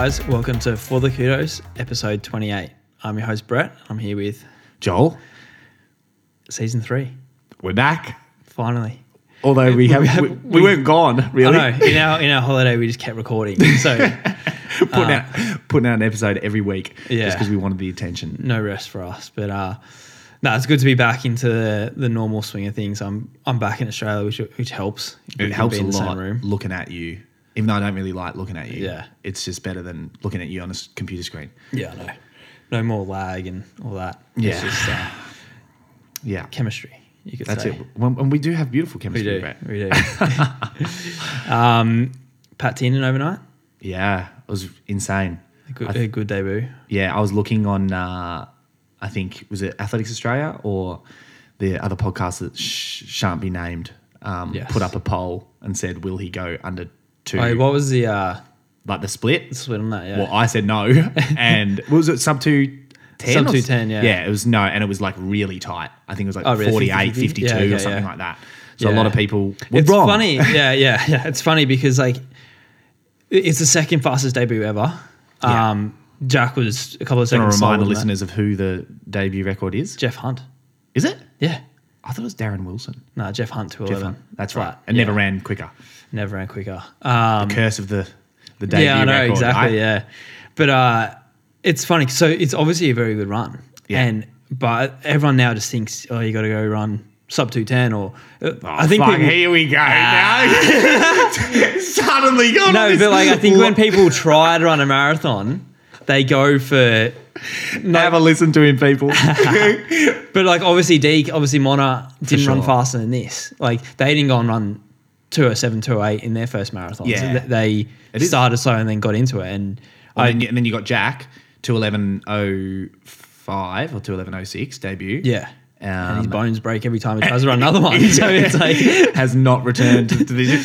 Guys, welcome to For the Kudos, episode 28. I'm your host Brett. I'm here with Joel, season three. we're back. Finally. Although we, have, have- we, we weren't gone really. I know. In our in our holiday we just kept recording. So putting out putting out an episode every week Yeah. just because we wanted the attention. no rest for us. But uh no, it's good to be back into the, the normal swing of things. I'm I'm back in Australia, which which helps. It helps a lot room. looking at you, even though I don't really like looking at you. Yeah. it's just better than looking at you on a computer screen. Yeah, I know. No more lag and all that. It's Yeah. just uh, Yeah, chemistry. You could that's say. it. When, and we do have beautiful chemistry. We do. Brett. We do. um, Pat Tiernan overnight. Yeah, it was insane. A good, th- a good debut. Yeah, I was looking on. Uh, I think was it Athletics Australia or the other podcast that sh- shan't be named. Um, Yes. Put up a poll and said, "Will he go under two? Wait, what was the uh, like the split?" split on that? Yeah. Well, I said no, and was it sub two ten? Sub or s- 210, yeah. Yeah, it was no, and it was like really tight. I think it was like Oh, really? 48, 50, 52 Yeah, or something yeah. like that. So a lot Yeah. of people were it's wrong. funny. Yeah, yeah, yeah. It's funny because like it- it's the second fastest debut ever. Yeah. Um, Jack was a couple of I want seconds. to slower remind the than that. listeners of who the debut record is. Jeff Hunt. Is it? Yeah. I thought it was Darren Wilson. No, Jeff Hunt to Jeff. Hunt. That's right. And Yeah. never ran quicker. Never ran quicker. Um, the Curse of the the debut yeah, I know record. exactly. right? Yeah, but uh, it's funny. So it's obviously a very good run, Yeah. and but everyone now just thinks, oh, you got to go run sub two ten, or uh, Oh, I think fuck, people, here we go. now. Suddenly gone no, but like I think when people try to run a marathon, they go for a listen to him, people. But like obviously Deke, obviously Mona didn't run faster than this. Like they didn't go and run 207, 208 in their first marathon. Yeah. th- they It is- started slow and then got into it. And and, I, then you, and then you got Jack, two eleven oh five or two eleven oh six debut. yeah. and his Um, bones break every time he tries to run another one. So it's like has not returned to the,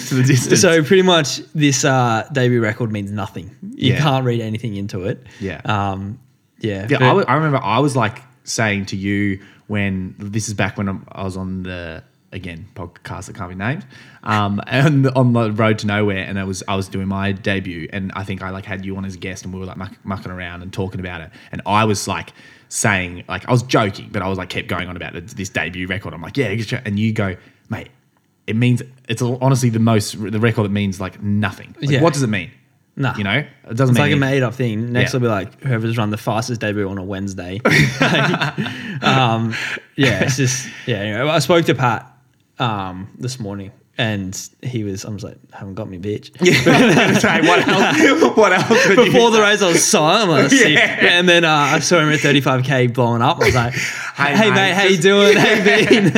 to the distance. so pretty much this uh, debut record means nothing. You Yeah. can't read anything into it. Yeah. Um, yeah. Yeah, I, I remember I was like saying to you when this is back when I'm, I was on the again podcast that can't be named, um, and on the road to nowhere, and I was I was doing my debut, and I think I like had you on as a guest, and we were like muck, mucking around and talking about it, and I was like saying like I was joking, but I was like kept going on about this, this debut record. I'm like, yeah, and you go, mate. It means it's honestly the most the record that means like nothing. Like, Yeah. What does it mean? Nah. You know, it doesn't It's like a made up thing. Next Yeah. will be like whoever's run the fastest debut on a Wednesday. Like, um, yeah, it's just yeah. Anyway, I spoke to Pat um, this morning, and he was. I was like, haven't got me, bitch. Say, what else? What else? Before the race, I was silent. Yeah. And then uh, I saw him at 35k blowing up. I was like, hey, Hey, mate, mate, how you doing? How you been?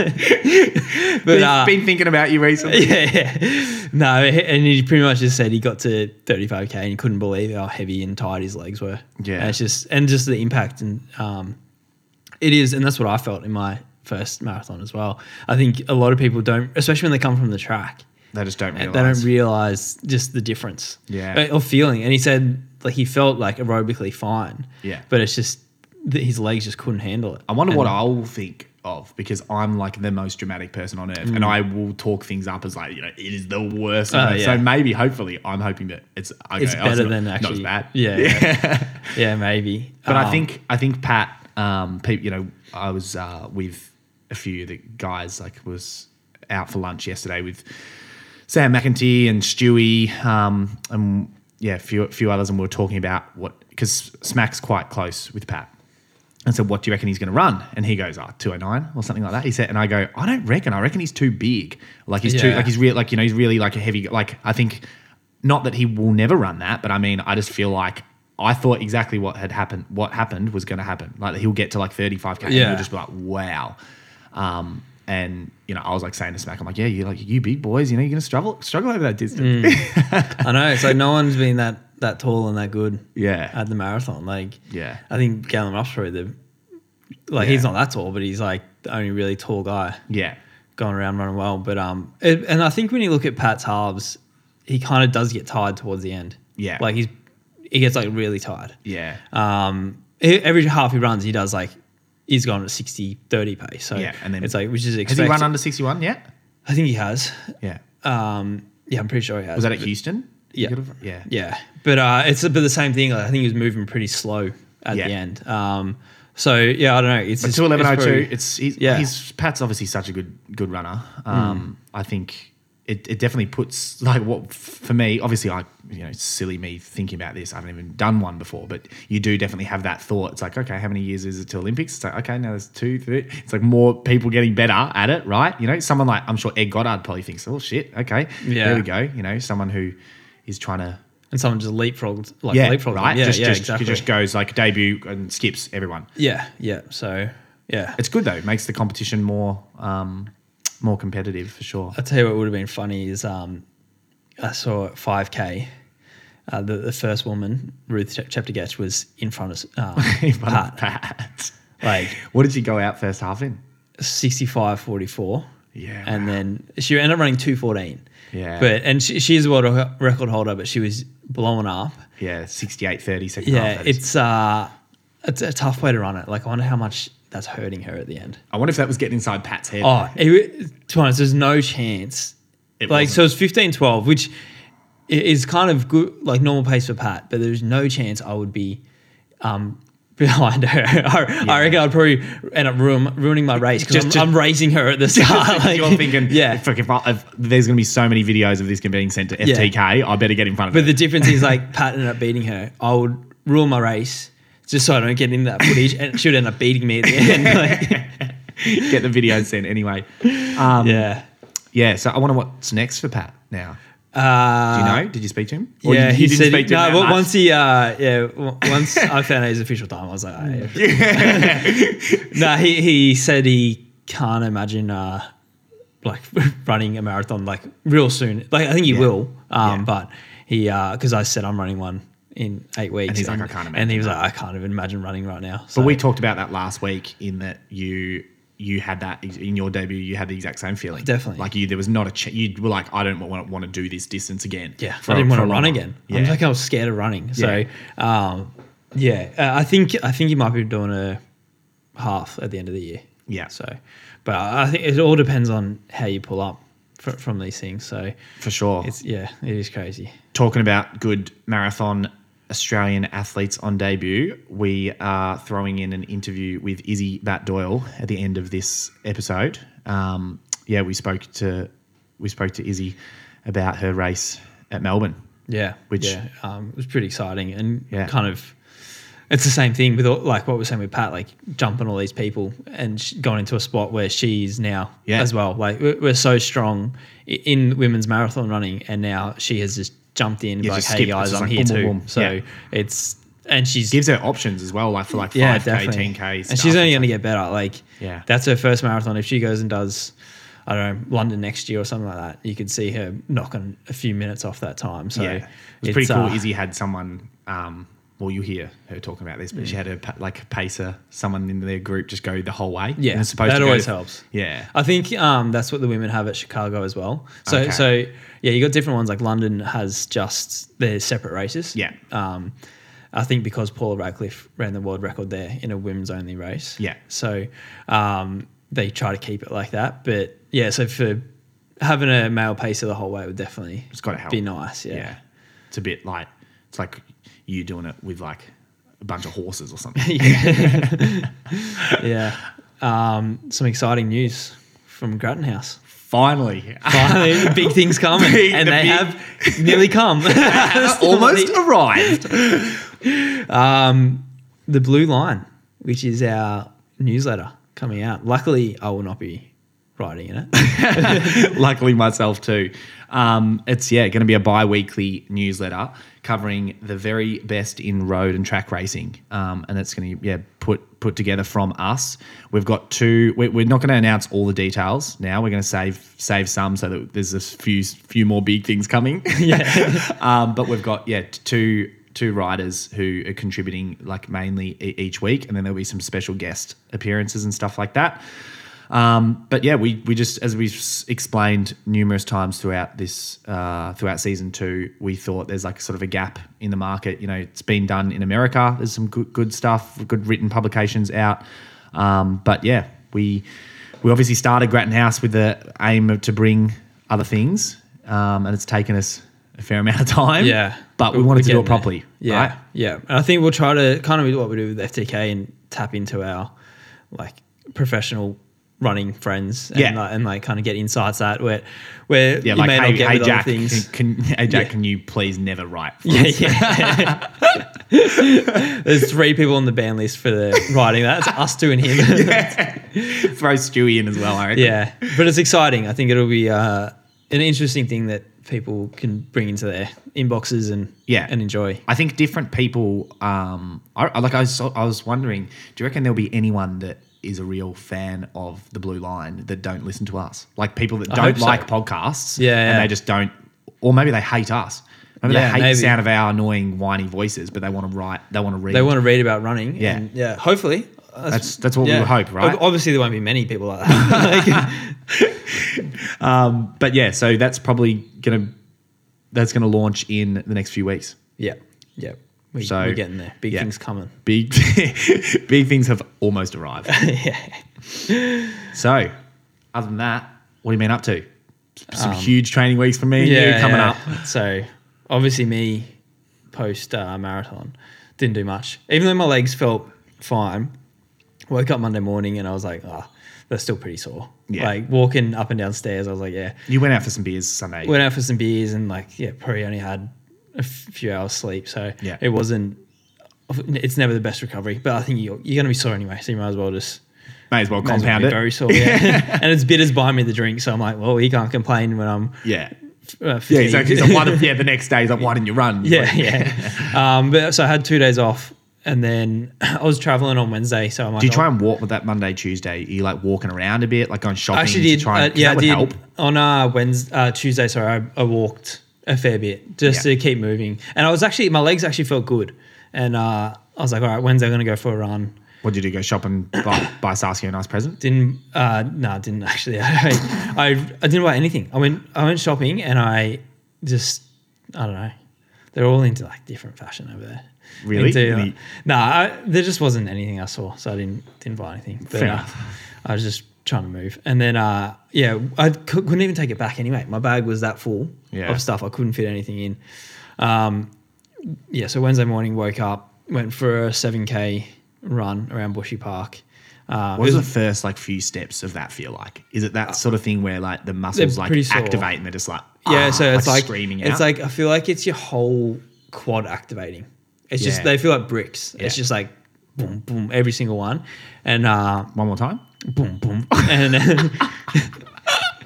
but been, uh, been thinking about you recently. yeah, yeah. No, and he pretty much just said he got to 35k and he couldn't believe how heavy and tight his legs were. Yeah. and it's just and just the impact and um, it is, and that's what I felt in my first marathon as well. I think a lot of people don't, especially when they come from the track, They just don't realize. they don't realize just the difference. Yeah. uh, or feeling. And he said like he felt like aerobically fine. Yeah. but it's just that his legs just couldn't handle it. I wonder And- what I'll think of because I'm like the most dramatic person on earth, and I will talk things up as like you know it is the worst. Mm. Earth. yeah. So maybe, hopefully, I'm hoping that it's okay, It's better not- than not actually bad. Yeah, yeah, yeah, maybe. But I Um, think I think Pat, um, Pete, you know, I was uh, with a few of the guys. Like was out for lunch yesterday with Sam McEntee and Stewie, um, and yeah, a few few others, and we were talking about what because Smack's quite close with Pat. And said, "What do you reckon he's going to run?" And he goes, "Oh, 209 or something like that." He said, and I go, "I don't reckon. I reckon he's too big. Like he's too like he's real like you know he's really like a heavy like I think not that he will never run that, but I mean I just feel like I thought exactly what had happened what happened was going to happen. Like he'll get to like 35k and he'll just be like, "Wow." Um, and you know, I was like saying to Smack, I'm like, "Yeah, you like you big boys, you know, you're going to struggle struggle over that distance." I know So no one's been that that tall and that good. Yeah. at the marathon. Like, Yeah. I think Galen Rupp's probably the like he's not that tall, but he's like the only really tall guy yeah. going around running well. But um, it, and I think when you look at Pat's halves, he kind of does get tired towards the end. Yeah. like he's he gets like really tired. Yeah. Um, every half he runs, he does like he's gone at 60, 30 pace. So Yeah, and then- it's like which is Has he run under 61 yet? I think he has. Yeah. Um, yeah, I'm pretty sure he has. Was that at Houston? Yeah. Yeah. Yeah, but uh, it's but the same thing. like, I think he was moving pretty slow at Yeah. the end. Um, so yeah, I don't know. It's two eleven oh two. It's he's, Yeah. he's Pat's obviously such a good good runner. Um, I think it, it definitely puts like what for me. Obviously, I you know silly me thinking about this. I haven't even done one before, but you do definitely have that thought. It's like okay, how many years is it to Olympics? It's like okay, now there's two, three. It's like more people getting better at it, right? You know, someone like I'm sure Ed Goddard probably thinks, oh shit, okay, Yeah. there we go. You know, someone who is trying to and someone just leapfrogged like yeah, leapfrogged. right, Yeah, just yeah, just, exactly. just goes like debut and skips everyone. yeah, yeah. So yeah, It's good though. It makes the competition more um, more competitive for sure. I'll tell you what would have been funny is um, I saw 5K. Uh, the, the first woman, Ruth Chep- Chepngetich, was in front of um, In front Pat. of Pat. Like What did she go out first half in? 65 44. Yeah, And wow. then she ended up running 214. Yeah. But, and she, she is a world record holder, but she was blowing up. Yeah, 68 30 second Yeah, half. is. it's, uh, it's a tough way to run it. Like, I wonder how much that's hurting her at the end. I wonder if that was getting inside Pat's head. Oh, it, to be honest, there's no chance. It like, wasn't. so it's 15 12, which is kind of good, like normal pace for Pat, but there's no chance I would be um, behind her. I, I reckon I'd probably end up ruin, ruining my race because I'm, I'm racing her at the start. like- You're thinking, yeah. if, if, I- if there's going to be so many videos of this being sent to FTK, I better get in front of But it. But the difference is like Pat ended up beating her. I would rule my race just so I don't get into that footage, and she would end up beating me at the end. Like, get the videos sent anyway. Um, yeah. yeah, so I wonder what's next for Pat now. Uh, Do you know? Did you speak to him? Or yeah, you, he didn't said speak to him no. that But once he, uh, yeah, w- once I found out his official time, I was like, oh, yeah. no, he he said he can't imagine uh, like running a marathon like real soon. Like I think he Yeah. will, um, Yeah. but he because I said I'm running one in eight weeks, And he's like, "I can't imagine. and he was that." like, I can't even imagine running right now. So But we talked about that last week in that you you had that in your debut. You had the exact same feeling. Definitely. Like you, there was not a. Ch- you were like, I don't want, want to do this distance again. Yeah, for I didn't want to run long again. while. I was like, I was scared of running. So, um, yeah, uh, I think I think he might be doing a half at the end of the year. Yeah. So, but I think it all depends on how you pull up fr- from these things. So, for sure. it's yeah, it is crazy. talking about good marathon Australian athletes on debut, we are throwing in an interview with Izzi Batt-Doyle at the end of this episode. Um, yeah, we spoke to we spoke to Izzy about her race at Melbourne. Yeah, Which- yeah, um, was pretty exciting and Yeah. kind of. It's the same thing with all, like what we we're saying with Pat, like jumping all these people and going into a spot where she's now Yeah. as well. Like we're, we're so strong in women's marathon running, and now she has just jumped in, Yeah, like, hey skipped. guys, It's I'm like here boom, too. boom, boom. So Yeah. it's and she's Gives her options as well, like for like five k, ten k, and she's only going to get better. Like Yeah. that's her first marathon. If she goes and does. I don't know London next year or something like that. You could see her knocking a few minutes off that time. So yeah, it was pretty cool. uh, Izzi had someone. Um, well, you hear her talking about this, but she had her like a pacer, someone in their group, just go the whole way. Yeah, it's supposed that to always to- helps. Yeah, I think um, that's what the women have at Chicago as well. So, Okay. so yeah, you got different ones. Like London has just their separate races. Yeah. Um, I think because Paula Radcliffe ran the world record there in a women's only race. Yeah. So um, they try to keep it like that. But yeah, so for having a male pacer the whole way would definitely It's gotta help. be nice. Yeah. yeah. It's a bit like it's like you doing it with like a bunch of horses or something. Yeah. Um, some exciting news from Grattan House. Finally, Finally, big things coming, Big- and the they big- have nearly come. almost arrived. Um, the Blue Line, which is our newsletter coming out. Luckily, I will not be writing in it. Luckily, myself too. Um, it's yeah, going to be a bi-weekly newsletter covering the very best in road and track racing, um, and it's going to yeah put put together from us. We've got two. We're, we're not going to announce all the details now. We're going to save save some so that there's a few few more big things coming. yeah, um, but we've got yeah two two riders who are contributing like mainly each week, and then there'll be some special guest appearances and stuff like that. Um, but yeah, we we just as we've explained numerous times throughout this uh, throughout season two, we thought there's like sort of a gap in the market. You know, it's been done in America. There's some good good stuff, good written publications out. Um, but yeah, we we obviously started Grattan House with the aim of, to bring other things, um, and it's taken us a fair amount of time. Yeah, but we wanted to do it there. properly. Yeah, right? yeah. And I think we'll try to kind of do what we do with FTK and tap into our like professional running friends. And, Yeah. like, and like kind of get insights at where where Yeah, you like may hey, not get hey Jack, things. Can, can, hey Jack, Yeah. can you please never write? Yeah, us? yeah. There's three people on the ban list for the writing that. It's us two and him. Throw Stewie in as well. I reckon. yeah, but it's exciting. I think it'll be uh, an interesting thing that people can bring into their inboxes and Yeah. and enjoy. I think different people. Um, I, I- like I was, I was wondering, do you reckon there'll be anyone that is a real fan of the Blue Line that don't listen to us? Like people that I don't hope so. like podcasts, Yeah, and they just don't, or maybe they hate us. Maybe Yeah, they hate maybe. the sound of our annoying whiny voices, but they want to write, they want to read. They want to read about running. Yeah. and yeah. Hopefully, That's- that's what we would hope, right? Ob- Obviously, there won't be many people like that. um, but yeah, so that's probably gonna that's gonna launch in the next few weeks. yeah, yeah. We, So, we're getting there. Big yeah. things coming. Big, big things have almost arrived. yeah. So, other than that, what have you been up to? Some huge training weeks for me and you coming yeah. up. So obviously, me post uh, marathon didn't do much. Even though my legs felt fine, woke up Monday morning and I was like, ah, they're still pretty sore. Yeah. Like walking up and down stairs, I was like, yeah. You went out for some beers Sunday. Went out for some beers and like, yeah, probably only had a few hours sleep. So Yeah. it wasn't. It's never the best recovery, but I think you're, you're going to be sore anyway, so you might as well just May as well Might as well compound it. Very sore, yeah. and it's bitters buy me the drink, so I'm like, well, you can't complain when I'm yeah. uh, Yeah, exactly. So why, yeah, the next day is like, why didn't you run? yeah, yeah. Um, but so I had two days off, and then I was traveling on Wednesday. So I'm like, Do you try oh, and walk with that Monday, Tuesday? Are you like walking around a bit, like going shopping? I actually to did. Try and, uh, yeah, I did help. on uh, Wednesday, uh, Tuesday. Sorry, I, I walked a fair bit just Yeah. to keep moving, and I was actually my legs actually felt good, and uh, I was like, all right, when's I'm gonna go for a run. What did you do? Go shopping, buy, buy Saskia a nice present? Didn't uh no, I didn't actually. I, I I didn't buy anything. I went I went shopping and I just I don't know. They're all into like different fashion over there. Really? Into, Any- no, I, there just wasn't anything I saw, so I didn't didn't buy anything. But Fair uh, enough. I was just trying to move, and then uh yeah, I couldn't even take it back anyway. My bag was that full Yeah. of stuff. I couldn't fit anything in. Um, yeah, so Wednesday morning woke up, went for a seven k run around Bushy Park. Uh, What does was- the first like few steps of that feel like? Is it that sort of thing where like the muscles like activate and they're just like Yeah, ah, so it's like screaming It's out? like I feel like it's your whole quad activating. It's Yeah. just they feel like bricks. It's just like boom, boom, every single one, and uh, one more time. Boom, boom, and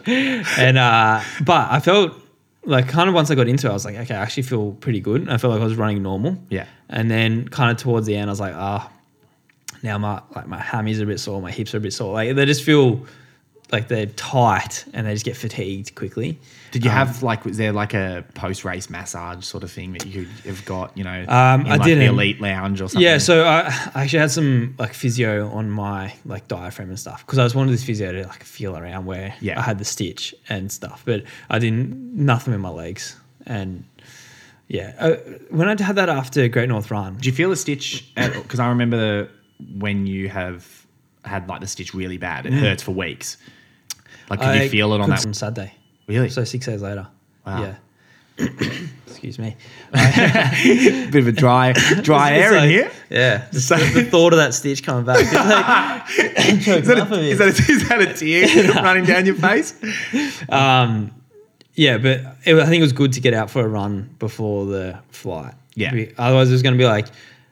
and uh, but I felt like kind of once I got into it, I was like, okay, I actually feel pretty good. I felt like I was running normal. Yeah. and then kind of towards the end, I was like, ah, now my like my hammies are a bit sore, my hips are a bit sore. Like they just feel like they're tight and they just get fatigued quickly. Did you have like was there like a post race massage sort of thing that you could have got? You know, Um, in, I like, didn't. The elite lounge or something. Yeah, so I, I actually had some like physio on my like diaphragm and stuff because I was wanting this physio to like feel around where Yeah. I had the stitch and stuff, but I didn't nothing with my legs and yeah, uh, when I had that after Great North Run, Do you feel a stitch? Because I remember when you have had like the stitch really bad, it hurts for weeks. Like, could. I you feel it on that? on Saturday? Really? So six days later. Wow. Yeah. Excuse me. Bit of a dry, dry air in here. Yeah, just the, the thought of that stitch coming back. Like, Is that, a, is, that a, is that a tear running down your face? Um, yeah, but it, I think it was good to get out for a run before the flight. Yeah. Otherwise, it was going to be like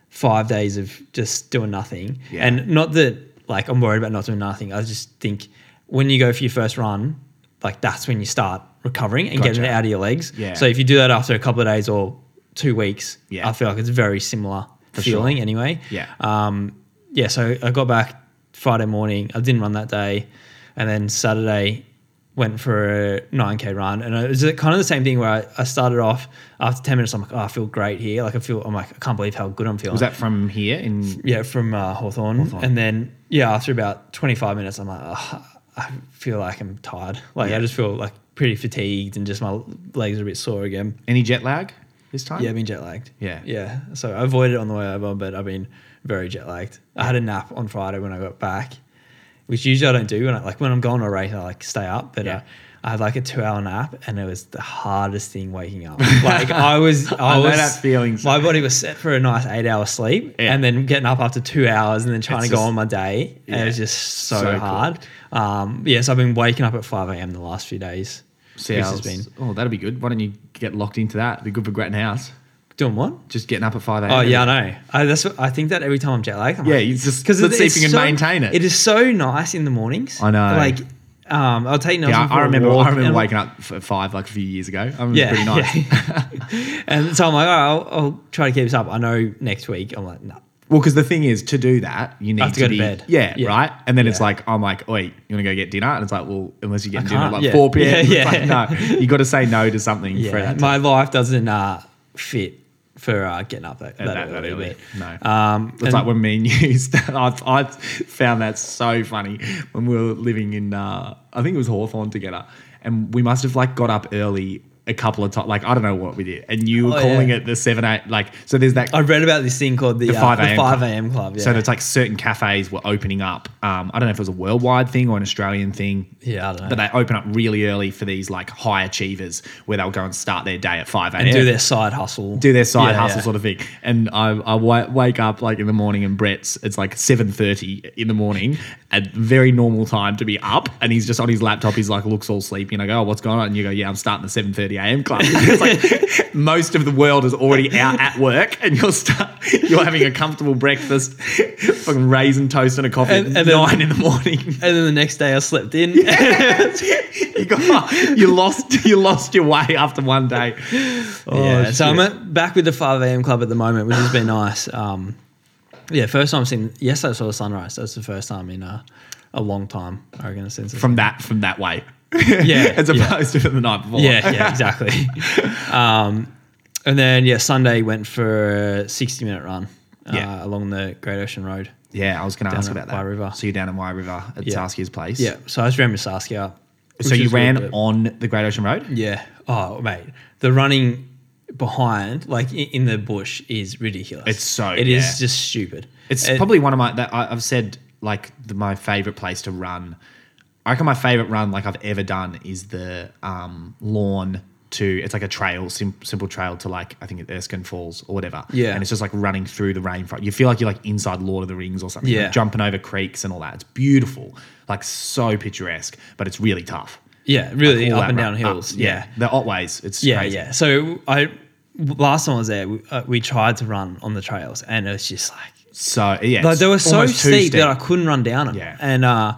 five days of just doing nothing. Yeah. And not that like I'm worried about not doing nothing. I just think when you go for your first run, like that's when you start recovering and getting it out of your legs. Yeah. So if you do that after a couple of days or two weeks, Yeah. I feel like it's very similar For feeling sure. anyway. Yeah. Um, yeah, so I got back Friday morning. I didn't run that day, and then Saturday went for a 9k run, and it was kind of the same thing where I, I started off after 10 minutes. I'm like, oh, I feel great here. Like I feel, I'm like, I can't believe how good I'm feeling. Was that from here in? yeah, from uh, Hawthorn. Hawthorn. and then yeah, after about 25 minutes, I'm like, oh, I feel like I'm tired. Like Yeah. I just feel like pretty fatigued, and just my legs are a bit sore again. Any jet lag this time? Yeah, I've been jet lagged. Yeah. Yeah. So I avoided it on the way over, but I've been very jet lagged. I had a nap on Friday when I got back, which usually I don't do. When I, like when I'm going on a race, I like stay up, but Yeah. uh, I had like a two hour nap and it was the hardest thing waking up. Like I was, I, I was, that feeling. my body was set for a nice eight hour sleep Yeah. and then getting up after two hours and then trying It's to go on my day. And it was just so, So hard. Um, yeah, so I've been waking up at 5 a.m. the last few days. See how has been oh, that'd be good. Why don't you get locked into that? It'd be good for Grattan House. doing what? Just getting up at 5 a.m. Oh yeah, I know. I, that's what, I think that every time I'm jet lagged. I'm Yeah, like, you just because let's see if you can maintain it. It is so nice in the mornings. I know. Like, um, I'll take Nelson Yeah, I remember. I remember waking up at five like a few years ago. I remember Yeah, pretty nice. yeah. and so I'm like, oh, I'll, I'll try to keep this up. I know next week. I'm like, no. Well, because the thing is, to do that, you need have to go to be, bed. Yeah, Yeah. right. And then it's like, I'm like, wait, you want to go get dinner? And it's like, well, unless you get dinner at like yeah. 4 p.m. Yeah, It's like, no, you got to say no to something for Yeah, that. my life doesn't uh, fit for uh, getting up that, that, that- that early. early. No. Um, It's like when me and you, st- I, I found that so funny when we were living in, uh, I think it was Hawthorn together, and we must have like got up early a couple of times. Like I don't know what we did, and you were Oh, calling yeah. it the seven eight. Like so, there's that. I read about this thing called the, The uh, 5 the a.m. 5 club. club. Yeah. So it's like certain cafes were opening up. Um, I don't know if it was a worldwide thing or an Australian thing. Yeah, I don't know. But they open up really early for these like high achievers where they'll go and start their day at 5 a.m. and do their side hustle. do their side Yeah, hustle sort of thing. And I, I wake up like in the morning and Brett's, it's like 7.30 in the morning at very normal time to be up. And he's just on his laptop. He's like, looks all sleepy. And I go, oh, what's going on? And you go, yeah, I'm starting the 7.30 a.m. club. it's like most of the world is already out at work and you're start, you're having a comfortable breakfast, fucking raisin toast and a coffee And- at and then- nine in the morning. And then the next day I slept in. you, got, you lost you lost your way after one day. Oh, yeah, so I'm at, back with the 5 a.m. club at the moment, which has been nice. Um, yeah, first time I've seen. yes, I saw the sunrise. That's the first time in a, a long time, I reckon, since from that from that way. Yeah, as yeah. opposed to the night before. Yeah, yeah, exactly. um, and then, yeah, Sunday went for a 60 minute run uh, Yeah. along the Great Ocean Road. Yeah, I was going to ask about that. Wye River. So you're down in Wye River at Yeah. Saskia's place. Yeah, so I was ran with Saskia. So you ran good, on the Great Ocean Road. Yeah. Oh, mate, the running behind, like in the bush, is ridiculous. It's so- It is yeah. just stupid. It's It- probably one of my that I've said like the, my favorite place to run. I reckon my favorite run like I've ever done is the um, lawn to it's like a trail, sim- simple trail to like I think Erskine Falls or whatever. Yeah. and it's just like running through the rainforest. You feel like you're like inside Lord of the Rings or something. Yeah. like jumping over creeks and all that. It's beautiful, like so picturesque, but it's really tough. yeah, really Like, up and run- down hills. up, yeah. the Otways. It's Yeah, crazy. yeah. So I last time I was there, we, uh, we tried to run on the trails, and it was just like So yeah, like they were so too steep, that I couldn't run down them. Yeah. and uh,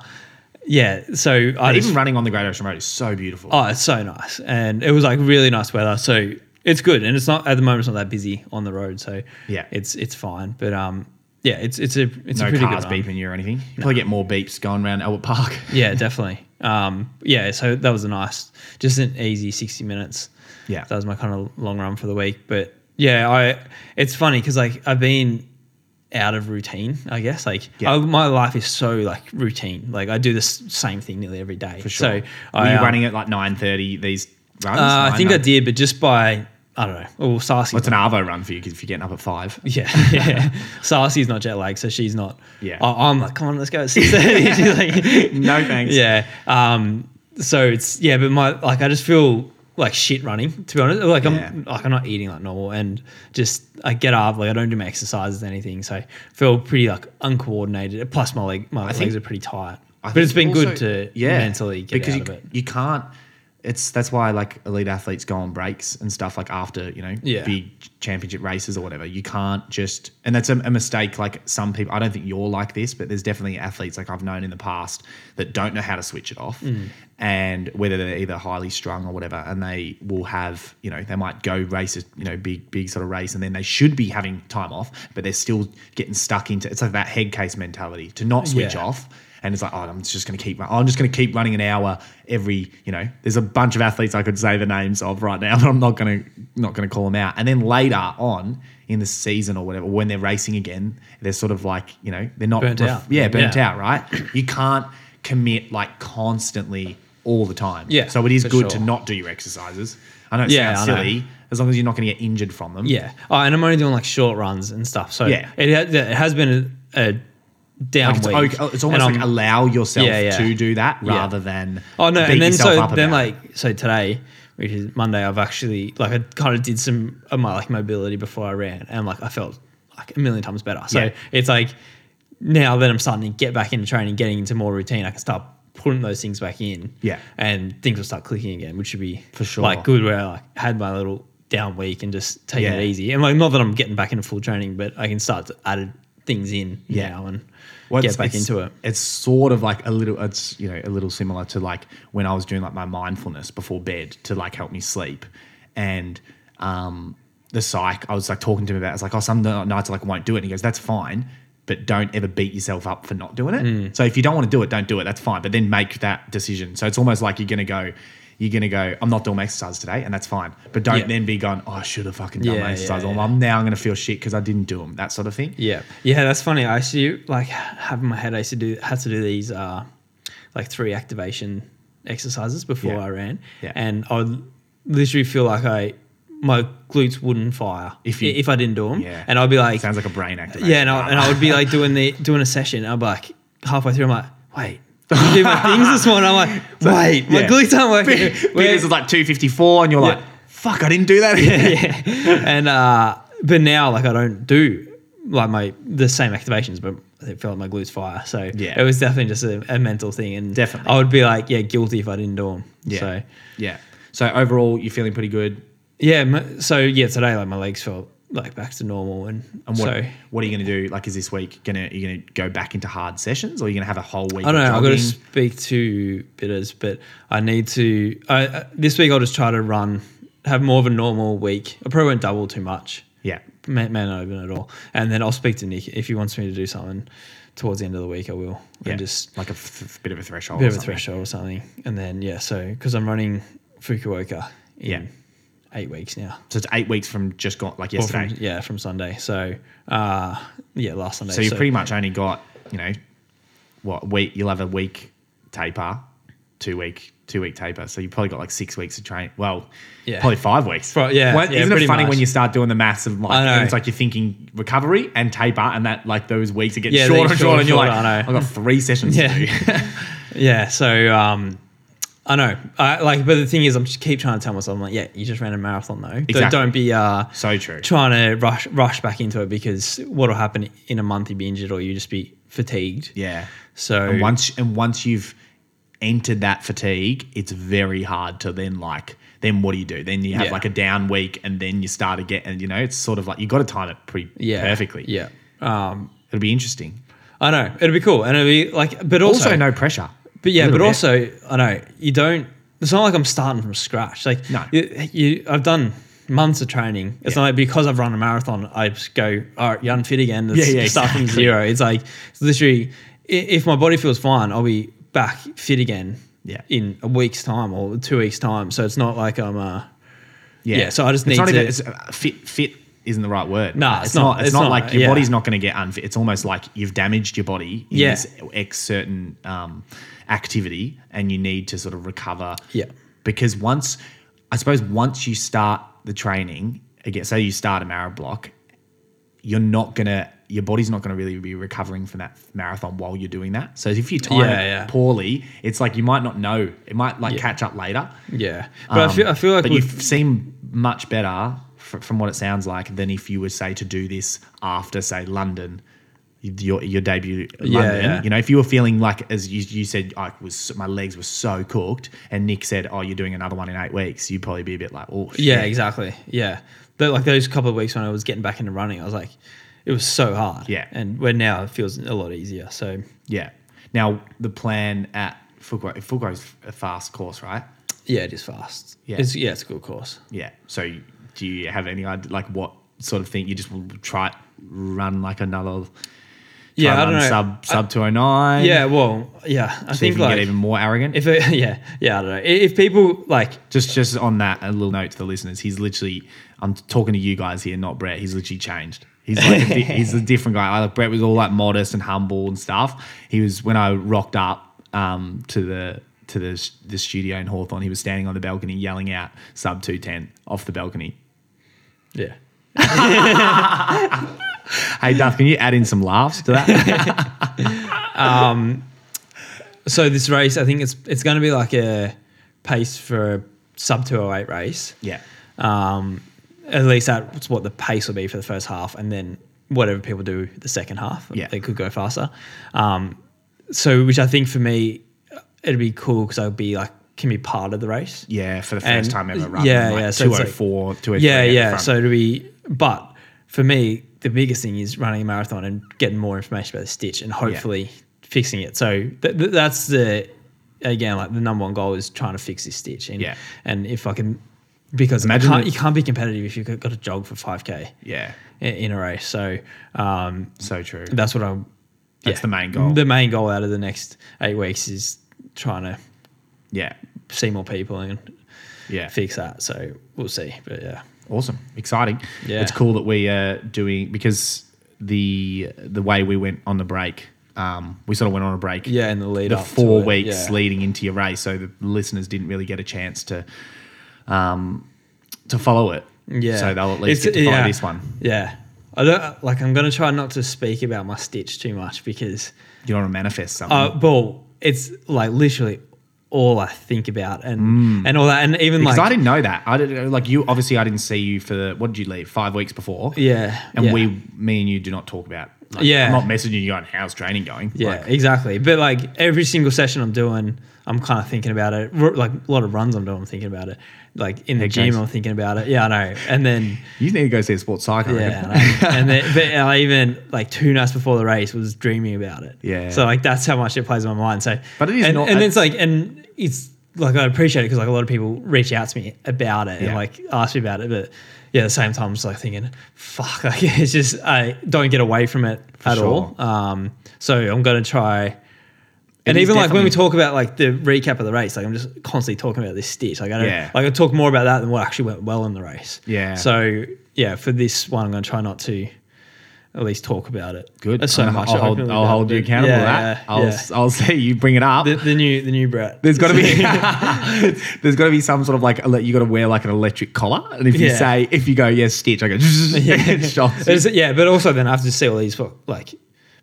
yeah. So I just, even running on the Great Ocean Road is so beautiful. oh, it's so nice, and it was like really nice weather. So it's good, and it's not at the moment. It's not that busy on the road, so Yeah. it's it's fine. But um, yeah, it's it's a it's a pretty cars good run. beeping you or anything. You probably get more beeps going around Albert Park. Yeah, definitely. Um, yeah, so that was a nice, just an easy sixty minutes. Yeah. that was my kind of long run for the week. But yeah, I it's funny because like I've been out of routine, I guess. Like Yeah. I, my life is so like routine. Like I do the same thing nearly every day. For sure. So Were I, you um, running at like nine thirty these runs? Uh, I think I did, but just by I don't know. Well, Sarsi. What's an Arvo run for you? Because if you're getting up at five, Yeah, yeah. Sarsi's not jet lagged, so she's not. Yeah. I, I'm like, come on, let's go at six thirty. Like, No thanks. Yeah. Um. So it's yeah, but my like I just feel like shit running to be honest. Like Yeah. I'm like I'm not eating like normal, and just I get up like I don't do my exercises or anything, so I feel pretty like uncoordinated. Plus my leg, my I legs think- are pretty tight. I but it's been also- good to yeah, mentally get because out you, of it. you can't. It's that's why like elite athletes go on breaks and stuff like after you know Yeah. big championship races or whatever. You can't just and that's a, a mistake. Like some people, I don't think you're like this, but there's definitely athletes like I've known in the past that don't know how to switch it off, Mm. and whether they're either highly strung or whatever, and they will have you know they might go races you know big big sort of race, and then they should be having time off, but they're still getting stuck into it's like that head case mentality to not switch Yeah. off and it's like, oh, I'm just going to keep. I'm just going to keep running an hour every. You know, there's a bunch of athletes I could say the names of right now, but I'm not going to not going to call them out. And then later on in the season or whatever, when they're racing again, they're sort of like, you know, they're not Burnt out. Yeah, burnt Yeah. out. Right? You can't commit like constantly all the time. Yeah, So it is good to not do your exercises. I know it Yeah, sounds silly, as long as you're not going to get injured from them. Yeah. Oh, and I'm only doing like short runs and stuff. So Yeah. it, it has been a, a down Like it's, week. okay, it's and almost like allow yourself Yeah, yeah. to do that Yeah. rather than Oh no, and then so then about like so today, which is Monday, I've actually like I kind of did some of my like mobility before I ran, and like I felt like a million times better. So Yeah. it's like now that I'm starting to get back into training, getting into more routine, I can start putting those things back in. Yeah. and things will start clicking again, which would be For sure. like good. Where I like, had my little down week and just taking Yeah. it easy, and like not that I'm getting back into full training, but I can start to add things in Yeah. now and Well, get it's- back into it. It's sort of like a little. It's you know a little similar to like when I was doing like my mindfulness before bed to like help me sleep, and um, the psych. I was like talking to him about. it. I was like, oh, some nights I like won't do it. And he goes, that's fine, but don't ever beat yourself up for not doing it. Mm. So if you don't want to do it, don't do it. That's fine. But then make that decision. So it's almost like you're gonna go. You're gonna go. I'm not doing my exercise today, and that's fine. But don't Yeah. then be going. Oh, I should have fucking done Yeah, my exercise. Yeah. I'm now. I'm gonna feel shit because I didn't do them. That sort of thing. Yeah, yeah, that's funny. I used to like have in my head. I used to do had to do these uh, like three activation exercises before. I ran, Yeah. and I would literally feel like I my glutes wouldn't fire If you- if I didn't do them. Yeah. and I'd be like, Sounds like a brain activation. yeah, and I, and I would be like doing the doing a session. I'd be like halfway through, I'm like, wait. I did my things this morning. I'm like, wait, my yeah. glutes aren't working. Peters is like 254, and you're like, fuck, I didn't do that. yeah. And uh, but now like I don't do like my the same activations, but it felt like my glutes fire. So Yeah. it was definitely just a, a mental thing, and Definitely. I would be like, yeah, guilty if I didn't do them. Yeah. So yeah. So overall, you're feeling pretty good. yeah, so yeah, today like my legs felt like back to normal, and, And what, so what are you going to do? Like, is this week gonna are you going to go back into hard sessions, or are you going to have a whole week? I don't know. I've got to speak to bitters, but I need to. I, uh, this week I'll just try to run, have more of a normal week. I probably won't double too much. Yeah. man, man open at all. And then I'll speak to Nick if he wants me to do something towards the end of the week. I will, Yeah. and just like a f- bit of a threshold. bit of a threshold or something. And then yeah, so because I'm running Fukuoka in Yeah. Eight weeks now. So it's eight weeks from just got like Or from- yesterday. yeah, from Sunday. So uh, yeah, last Sunday. so you've pretty much only got you know what week you'll have a week taper, two week two week taper. So you probably got like six weeks of training. Well, Yeah. probably five weeks. Pro- yeah, Well, yeah, isn't it funny much. when you start doing the maths of like it's like you're thinking recovery and taper, and that like those weeks are getting Yeah, shorter and shorter, and you're shorter, like, I know. I've got three sessions Yeah. to do. yeah. So um, I know. I like, but the thing is, I'm just keep trying to tell myself, I'm like, yeah, you just ran a marathon though. Don't- Don't be uh, so true. trying to rush rush back into it because what'll happen in a month you'll be injured or you just be fatigued. Yeah. So And once and once you've entered that fatigue, it's very hard to then like then what do you do? Then you have Yeah. like a down week and then you start again and you know, it's sort of like you gotta time it pretty yeah, perfectly. Yeah. Um, It'll be interesting. I know it'll be cool, and it'll be like, but also, Also, no pressure. But yeah, but bit. also, I know you don't. It's not like I'm starting from scratch. Like, No. you, you I've done months of training. It's Yeah. not like because I've run a marathon, I just go, all right, you're unfit again. Let's Yeah, yeah, start from zero. It's like it's literally, if my body feels fine, I'll be back fit again. Yeah. In a week's time or two weeks time, so it's not like I'm uh Yeah. Yeah, so I just it's need not to- even it's, uh, fit fit isn't the right word. Nah, it's, it's not, not. it's, It's not, not, like your yeah. body's not going to get unfit. It's almost like you've damaged your body in Yeah. this X certain um, activity, and you need to sort of recover. Yeah. Because once, I suppose, once you start the training again, say you start a marathon block, you're not gonna. Your body's not going to really be recovering from that marathon while you're doing that. So if you time Yeah, it yeah. poorly, it's like you might not know. It might like Yeah. catch up later. yeah. But I Um, feel I feel like but you seem much better fr- from what it sounds like than if you were say to do this after say London, your your debut at Yeah, London. yeah. You know, if you were feeling like as you, you said, I was my legs were so cooked, and Nick said, "Oh, you're doing another one in eight weeks," you'd probably be a bit like, "Oh, shit. Yeah, exactly. Yeah. But like those couple of weeks when I was getting back into running, I was like, it was so hard. Yeah. And where now it feels a lot easier. So yeah." Now the plan at Fukuoka, Fukuoka's a fast course, right? yeah, it is fast. Yeah. It's yeah, it's a good course. Yeah. So do you have any idea, like what sort of thing you just will try run like another? Yeah, I don't know. Sub sub two oh nine. Yeah, well, yeah. I See if think you like get even more arrogant. if it, yeah, yeah, I don't know. If people like just just on that, a little note to the listeners. He's literally, I'm talking to you guys here, not Brett. He's literally changed. He's like, a di- he's a different guy. Like Brett was all like modest and humble and stuff. He was when I rocked up um, to the to the the studio in Hawthorn, he was standing on the balcony yelling out sub two ten off the balcony. yeah. Hey, Duff, can you add in some laughs to that? So this race, I think it's it's going to be like a pace for a sub 208 race. yeah. Um, at least that's what the pace will be for the first half, and then whatever people do the second half, Yeah. they could go faster. Um, so, which I think for me, it'd be cool because I'd be like can be part of the race. Yeah, for the first And- time ever yeah, like yeah, so it's like- 204, 203 Yeah, yeah. front. So to be, but for me, the biggest thing is running a marathon and getting more information about the stitch and hopefully fixing it. So th- th- that's the again like the number one goal is trying to fix this stitch. And, Yeah. and if I can, because Imagine you can't, you can't be competitive if you've got to jog for five k yeah, in a race. So um, so true. that's what I'm. That's the main goal. The main goal out of the next eight weeks is trying to yeah, see more people and yeah. fix that. So we'll see. But yeah. Awesome, exciting. Yeah. it's cool that we are doing because the the way we went on the break, um, we sort of went on a break. Yeah, in the lead the up to four weeks yeah. leading into your race, so the listeners didn't really get a chance to, um, to follow it. Yeah. so they'll at least It's- get to follow yeah. this one. Yeah. I don't like I'm gonna try not to speak about my stitch too much because You don't want to manifest something. uh well, it's like literally all I think about and and all that and even Mm. because like I didn't know that. I didn't like you. Obviously, I didn't see you for the. What did you leave? Five weeks before. Yeah. and yeah. we, me and you, do not talk about. Like, Yeah. I'm not messaging you on how's training going. Yeah, Like, exactly. But like every single session I'm doing, I'm kind of thinking about it. R- Like a lot of runs I'm doing, I'm thinking about it. Like in the gym. I'm thinking about it. Yeah, I know. And then you need to go see a sports psych. Yeah, I and then but I even like two nights before the race was dreaming about it. Yeah. So like that's how much it plays in my mind. So, But it is and, not- and it's like, and it's like I appreciate it because like a lot of people reach out to me about it Yeah. and like ask me about it, but yeah, at the same time, I'm just like thinking, fuck, like it's just I don't get away from it at sure. all. Um, so I'm gonna try. And even like when we talk about like the recap of the race, like I'm just constantly talking about this stitch. Like I don't, Yeah. like I talk more about that than what actually went well in the race. Yeah. So yeah, for this one, I'm going to try not to at least talk about it. Good. That's so I'll, much. I'll hold, I'll hold you accountable yeah, to that. I'll, yeah. I'll say you bring it up. The, the new the new Brett. there's got to be there's got to be some sort of like you got to wear like an electric collar, and if you Yeah. say if you go yes stitch, I go yeah. it shocks you. It's- yeah, but also then I have to see all these like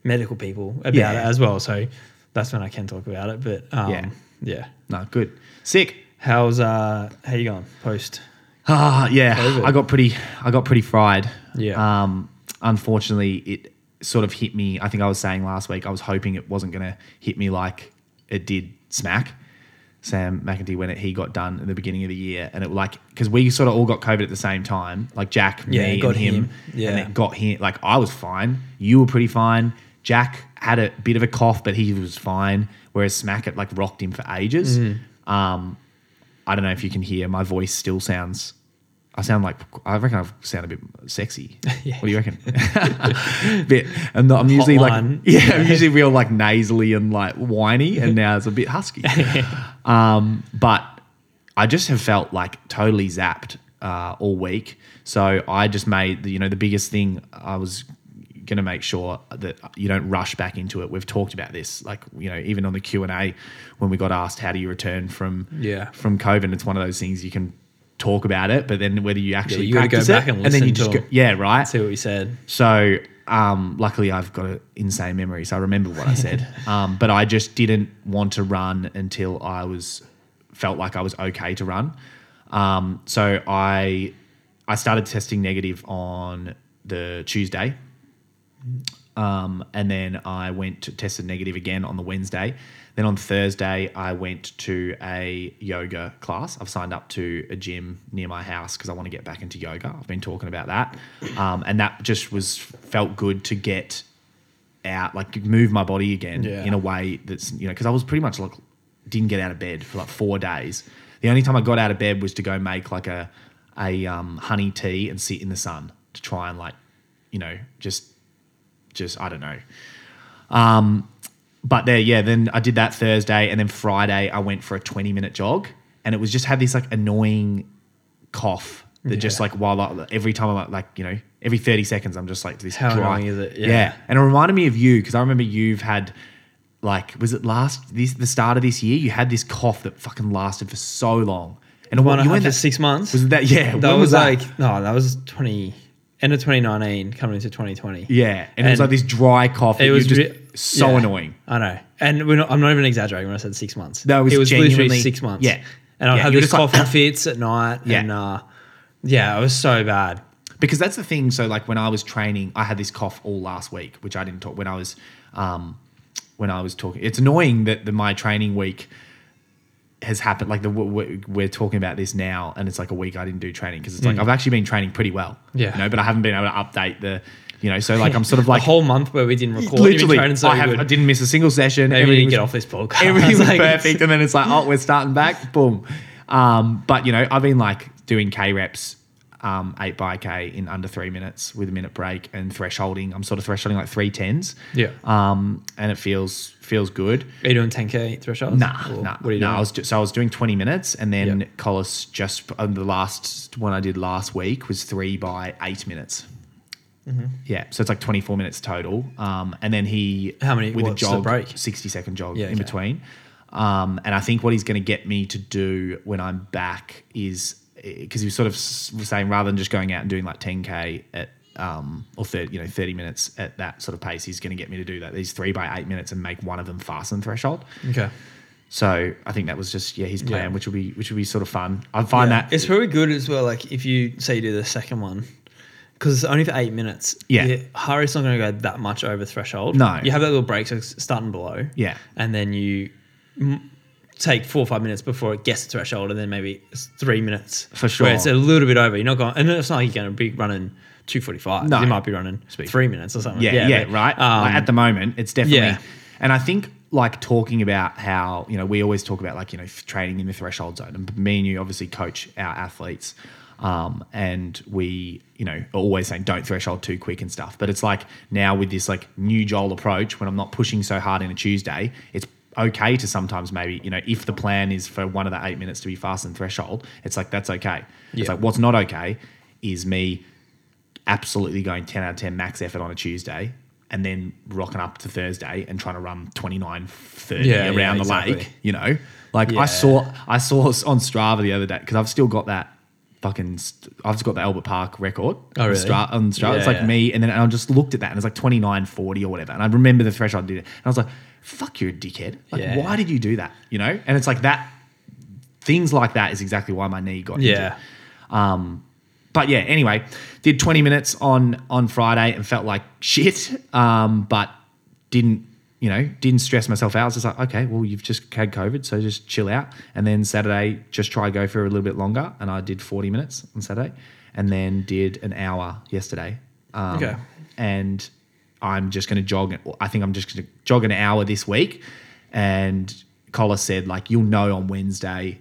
medical people about it as well. So that's when I can talk about it. But um, Yeah. yeah, No, good, sick. How's uh how you going post? Ah, yeah, COVID. I got pretty, I got pretty fried. Yeah. Um, unfortunately, it sort of hit me. I think I was saying last week. I was hoping it wasn't going to hit me like it did Smack. Sam McEntee when it, he got done at the beginning of the year, and it like because we sort of all got COVID at the same time, like Jack, Yeah, me, got and him, him. Yeah. and it got him. Like I was fine, you were pretty fine. Jack had a bit of a cough, but he was fine. Whereas Smack it like rocked him for ages. Mm. Um, I don't know if you can hear my voice still sounds. I sound like I reckon I sound a bit sexy. Yeah. What do you reckon? bit, and I'm usually like yeah, I'm usually real like nasally and like whiny, and now it's a bit husky. um, but I just have felt like totally zapped uh, all week. So I just made the you know the biggest thing I was going to make sure that you don't rush back into it. We've talked about this, like you know, even on the Q and A when we got asked how do you return from Yeah. from COVID, it's one of those things you can talk about it, but then whether you actually you gotta go back it, and then you listen just to go, yeah, right. See what we said. So um, luckily, I've got an insane memory, so I remember what I said. um, but I just didn't want to run until I was felt like I was okay to run. Um, so I I started testing negative on the Tuesday, um, and then I went to tested negative again on the Wednesday. Then on Thursday, I went to a yoga class. I've signed up to a gym near my house because I want to get back into yoga. I've been talking about that, um, and that just was felt good to get out, like move my body again Yeah. in a way that's you know because I was pretty much like didn't get out of bed for like four days. The only time I got out of bed was to go make like a a um, honey tea and sit in the sun to try and like you know just just I don't know. Um, but there, yeah. Then I did that Thursday, and then Friday I went for a twenty minute jog, and it was just had this like annoying cough that just like while I, every time I'm like, like you know every thirty seconds I'm just like this. How dry- annoying is it? Yeah. Yeah. and it reminded me of you because I remember you've had like was it last this the start of this year you had this cough that fucking lasted for so long. And One you went for that six months. was that yeah that when was, that? like no, that was twenty end of 2019 coming into 2020. Yeah, and, it was like this dry cough. It was was just re- so yeah. annoying. I know, and we're not, I'm not even exaggerating when I said six months. No, it was literally genuinely- six months. yeah. and I Yeah, had this just like- coughing fits at night. Yeah. and uh, yeah, it was so bad. because that's the thing. So like when I was training, I had this cough all last week, which I didn't talk when I was um, when I was talking. It's annoying that the, my training week has happened. Like the we're, talking about this now, and it's like a week I didn't do training because it's like I've actually been training pretty well. Mm. Yeah. you know, but I haven't been able to update the. You know, so like I'm sort of like a whole month where we didn't record. Literally. so I, have. I didn't miss a single session. Maybe Everything was- get off this podcast. everything was Like, perfect, and then it's like, oh, we're starting back. Boom. Um, but you know, I've been like doing K reps, um, eight by K in under three minutes with a minute break, and thresholding. I'm sort of thresholding like three tens. Yeah. Um, and it feels feels good. Are you doing 10k thresholds? Nah, Or nah, What are you nah. doing? I was ju- so I was doing 20 minutes, and then Yeah. Collis just the last one I did last week was three by eight minutes. Mm-hmm. Yeah, so it's like 24 minutes total. Um, and then he How many- with a jog, break? 60 second jog Yeah, in okay. between. Um, and I think what he's going to get me to do when I'm back is because he was sort of saying rather than just going out and doing like 10k at um, or 30, you know 30 minutes at that sort of pace, he's going to get me to do that these three by eight minutes and make one of them faster fasten threshold. okay. So I think that was just yeah his plan, Yeah. which will be which will be sort of fun. I find Yeah. that it's very good as well. Like if you say you do the second one, because it's only for eight minutes. Yeah. your heart rate's not going to go that much over threshold. No. you have that little break, so it's starting below. Yeah. and then you m- take four or five minutes before it gets to threshold, and then maybe it's three minutes For sure. Where it's a little bit over. You're not going, and it's not like you're going to be running two forty five. No. you might be running three minutes or something. yeah yeah, but, right. um, like at the moment, it's definitely. yeah. And I think like talking about how you know we always talk about like you know training in the threshold zone, and me and you obviously coach our athletes. Um, and we, you know, are always saying don't threshold too quick and stuff. But it's like now with this like new Joel approach, when I'm not pushing so hard in a Tuesday, it's okay to sometimes maybe, you know, if the plan is for one of the eight minutes to be faster than threshold, it's like that's okay. Yeah. It's like what's not okay is me absolutely going 10 out of 10 max effort on a Tuesday and then rocking up to Thursday and trying to run 29 30 Yeah, yeah, around the exactly. lake, you know? Like Yeah. I saw I saw on Strava the other day cuz I've still got that fucking st- I've just got the Albert Park record Oh, on really? Stra- on Strava. it's like yeah. me and then I just looked at that and it's like twenty nine forty or whatever and I remember the threshold I did it and I was like fuck you're a dickhead. Like Yeah. why did you do that, you know? And it's like that things like that is exactly why my knee got Yeah. injured but yeah, anyway, did 20 minutes on on Friday and felt like shit, um, but didn't you know didn't stress myself out. I was just like, okay, well you've just had COVID, so just chill out. And then Saturday, just try go for a little bit longer, and I did 40 minutes on Saturday, and then did an hour yesterday. Um, Okay. And I'm just going to jog. I think I'm just going to jog an hour this week. And Collis said like you'll know on Wednesday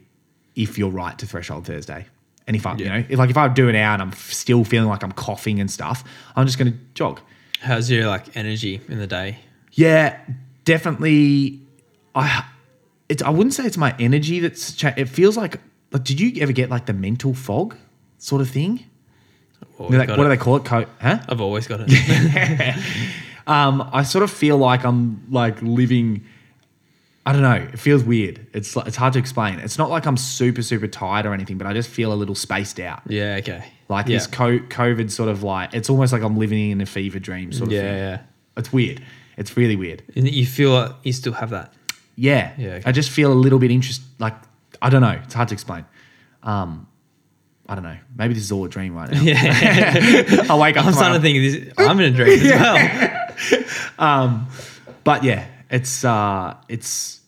if you're right to threshold Thursday. And if I, you know, if like if I do an hour and I'm still feeling like I'm coughing and stuff, I'm just going to jog. How's your like energy in the day? Yeah, definitely. I, it's I wouldn't say it's my energy that's. Cha- it feels like like. Did you ever get like the mental fog sort of thing? Like, what do they call it? Co- huh? I've always got it. Um, I sort of feel like I'm like living. I don't know. It feels weird. It's like, it's hard to explain. It's not like I'm super super tired or anything, but I just feel a little spaced out. yeah. Okay. Like yeah. this co- COVID sort of like it's almost like I'm living in a fever dream sort of Yeah, thing. yeah. It's weird. It's really weird. And you feel you still have that. Yeah. Yeah, okay. I just feel a little bit interest. Like I don't know. It's hard to explain. Um, I don't know. Maybe this is all a dream right now. Yeah. I wake up. I'm starting to think this. I'm in a dream as well. um, but yeah, it's uh, it's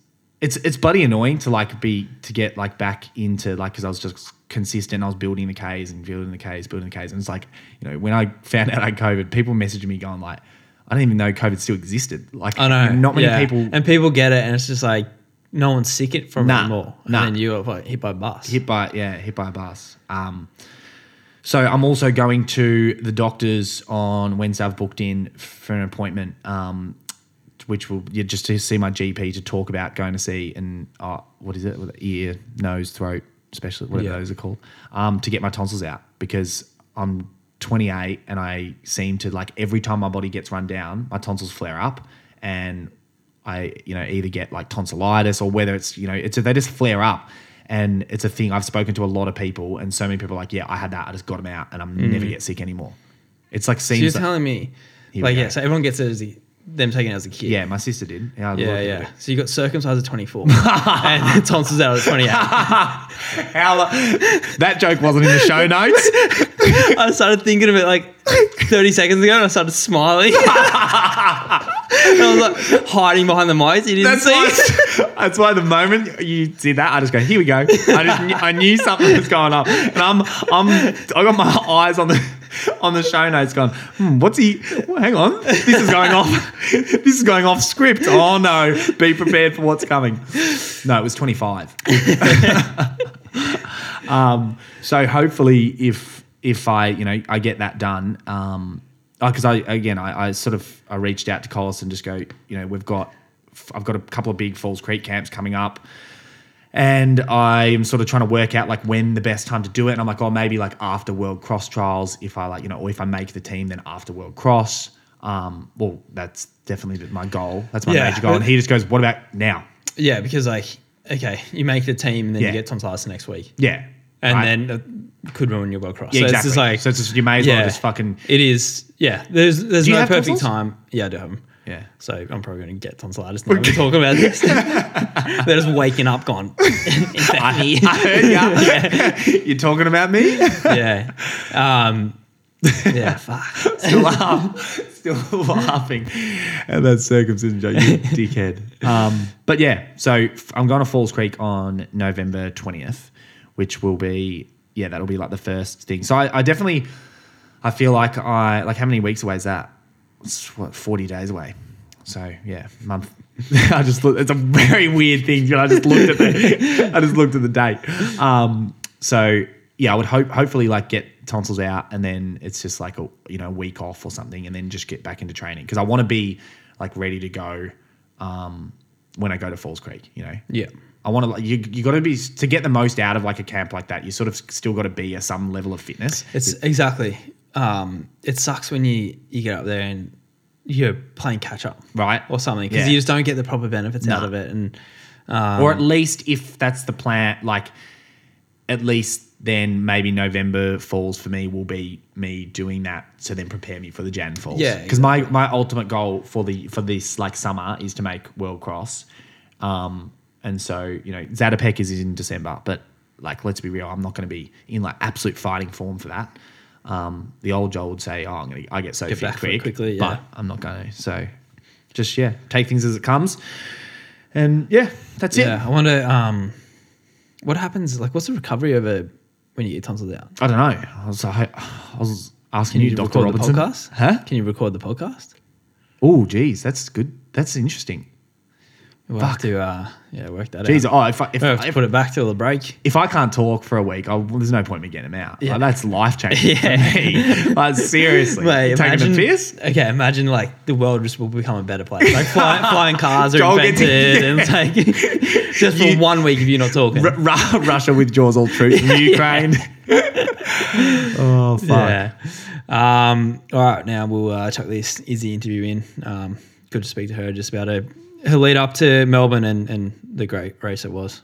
it's it's bloody annoying to like be to get like back into like because I was just consistent. I was building the K's and building the K's, building the K's, and it's like you know when I found out I had COVID, people messaging me going like, I didn't even know COVID still existed. Like I know. not many yeah. people And people get it, and it's just like no one's sick it from Nah, it anymore. And nah. then you like, hit by a bus. hit by yeah hit by a bus. Um, so I'm also going to the doctors on Wednesday. I've booked in for an appointment, um, which will yeah, just to see my GP to talk about going to see and uh, what is it ear nose throat specialist whatever Yeah. those are called um, to get my tonsils out because I'm 28 and I seem to like every time my body gets run down, my tonsils flare up and I, you know, either get like tonsillitis or whether it's, you know, it's they just flare up. And it's a thing I've spoken to a lot of people, and so many people are like, yeah, I had that, I just got them out, and I'm mm. never get sick anymore. It's like So you're like, telling me, like, yeah, so everyone gets it as a, them taking it as a kid. yeah, my sister did. Yeah, Yeah, yeah. So you got circumcised at 24 and tonsils out at 28. How that joke wasn't in the show notes. I started thinking of it like 30 seconds ago and I started smiling. and I was like hiding behind the mic. You didn't That's see why, that's why the moment you did that, I just go, here we go. I just knew, I knew something was going on. And I'm I'm I got my eyes on the on the show notes going, hmm, what's he well, hang on. This is going off this is going off script. Oh no. Be prepared for what's coming. No, it was 25. um so hopefully if if I, you know, I get that done, um because I again I, I sort of I reached out to Collis and just go, you know, we've got I've got a couple of big Falls Creek camps coming up. And I'm sort of trying to work out like when the best time to do it. And I'm like, oh, maybe like after World Cross trials, if I like, you know, or if I make the team, then after World Cross. Um, well, that's definitely my goal. That's my Yeah, major goal. And he just goes, what about now? Yeah, because like, okay, you make the team and then Yeah. you get tonsillitis the next week. Yeah. And Right? then could ruin your world cross. yeah, so exactly. it's just like, so it's just, you may as yeah, well just fucking, It is, yeah. There's there's no perfect tonsils? time. Yeah, I do have 'em. yeah. So I'm probably going to get tonsillitis now. We're talking about this. They're just waking up, gone. Infect me. I heard ya. yeah. You're talking about me? yeah. Um, yeah. Fuck. still laugh, still laughing And that circumcision joke, you dickhead. Um, but yeah, so I'm going to Falls Creek on November 20th, which will be yeah, that'll be like the first thing. So I, I definitely, I feel like I like how many weeks away is that? It's what 40 days away. So yeah, month. I just look. It's a very weird thing. Know, I just looked at the. I just looked at the date. Um. So yeah, I would hope hopefully like get tonsils out, and then it's just like a you know week off or something, and then just get back into training because I want to be like ready to go. Um, when I go to Falls Creek, you know. Yeah. I want to you. You got to be to get the most out of like a camp like that. You sort of still got to be at some level of fitness. It's exactly. Um, it sucks when you you get up there and you're playing catch up, Right. or something, because Yeah. you just don't get the proper benefits out of it. And um, or at least if that's the plan, like at least then maybe November falls for me will be me doing that to then prepare me for the Jan falls. Yeah, because my my ultimate goal for the for this like summer is to make World Cross, um, and so you know Zatopek is in December, but like let's be real, I'm not going to be in like absolute fighting form for that. Um, the old Joel would say, "Oh, I'm gonna I get so Get fit quick, quickly, yeah. but I'm not going to." So just yeah, take things as it comes, and yeah, that's it. yeah, I wonder um, what happens. Like, what's the recovery over when you get tonsils out? I don't know. I was, I, I was asking Can you, you Doctor record Robinson. the podcast? Huh? Can you record the podcast? Oh, geez, that's good. That's interesting. We'll have to uh, yeah work that Jeez, out. oh, if I, if, We'll have to if, put it back till the break. if I can't talk for a week, I'll, there's no point in me getting him out. Yeah. Like, that's life changing Yeah. for me. Like, seriously, Mate, taking imagine, the piss. Okay, imagine like the world just will become a better place. Like flying, flying cars are Joel gets- invented, and it's like just for You- one week if you're not talking. R- Ru- Russia withdraws all troops from Ukraine. oh fuck! Yeah. Um, all right, now we'll uh, chuck this Izzi interview in. Um, good to speak to her just about her, her lead up to Melbourne and, and the great race it was.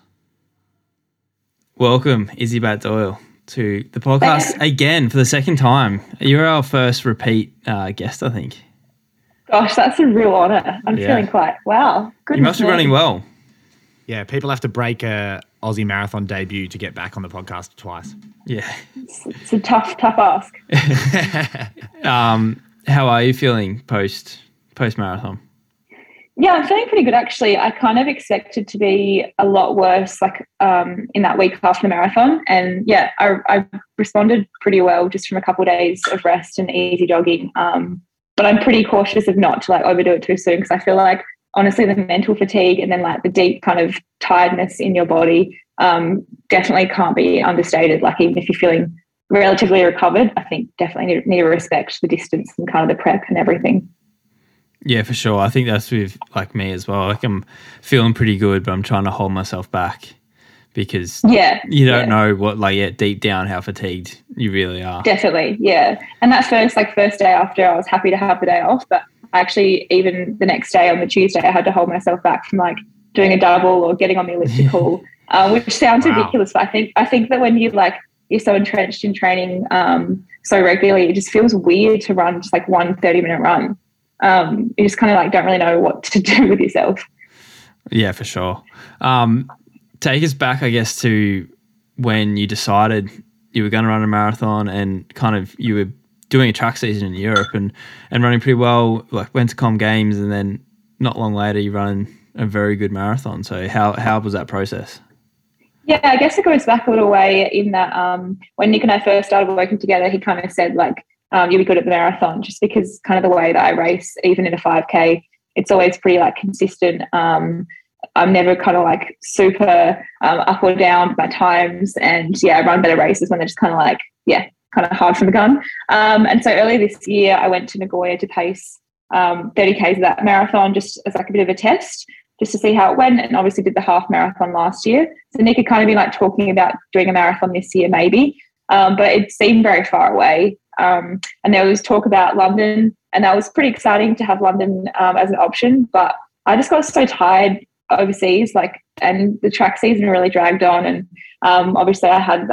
Welcome, Izzi Batt-Doyle, to the podcast again for the second time. You're our first repeat uh, guest, I think. Gosh, that's a real honour. I'm Yeah. feeling quite wow. Good. You must be running well. Yeah, people have to break a Aussie marathon debut to get back on the podcast twice. Yeah. It's, it's a tough, tough ask. Um, how are you feeling post post marathon? Yeah, I'm feeling pretty good actually. I kind of expected to be a lot worse, like um, in that week after the marathon, and yeah, I, I responded pretty well just from a couple of days of rest and easy jogging. Um, but I'm pretty cautious of not to like overdo it too soon because I feel like honestly the mental fatigue and then like the deep kind of tiredness in your body um, definitely can't be understated. Like even if you're feeling relatively recovered, I think definitely need, need to respect the distance and kind of the prep and everything. Yeah, for sure. I think that's with like me as well. Like I'm feeling pretty good, but I'm trying to hold myself back because Yeah, you don't yeah. know what like yeah, deep down how fatigued you really are. Definitely, yeah. And that first like first day after, I was happy to have the day off, but actually even the next day on the Tuesday, I had to hold myself back from like doing a double or getting on the elliptical, uh, which sounds Wow. ridiculous. But I think I think that when you like you're so entrenched in training um, so regularly, it just feels weird to run just like one 30 minute run. Um, you just kind of like don't really know what to do with yourself. Yeah, for sure. Um, take us back, I guess, to when you decided you were going to run a marathon and kind of you were doing a track season in Europe and, and running pretty well, like went to Com Games and then not long later you run a very good marathon. So how, how was that process? Yeah, I guess it goes back a little way in that um, when Nick and I first started working together, he kind of said like, um, you'll be good at the marathon just because kind of the way that I race, even in a 5K, it's always pretty like consistent. Um, I'm never kind of like super um, up or down my times. And yeah, I run better races when they're just kind of like, yeah, kind of hard from the gun. Um, and so earlier this year, I went to Nagoya to pace um, 30Ks of that marathon just as like a bit of a test just to see how it went and obviously did the half marathon last year. So Nick had kind of been like talking about doing a marathon this year maybe, um, but it seemed very far away. Um, and there was talk about London and that was pretty exciting to have London um, as an option, but I just got so tired overseas like and the track season really dragged on and um, obviously I had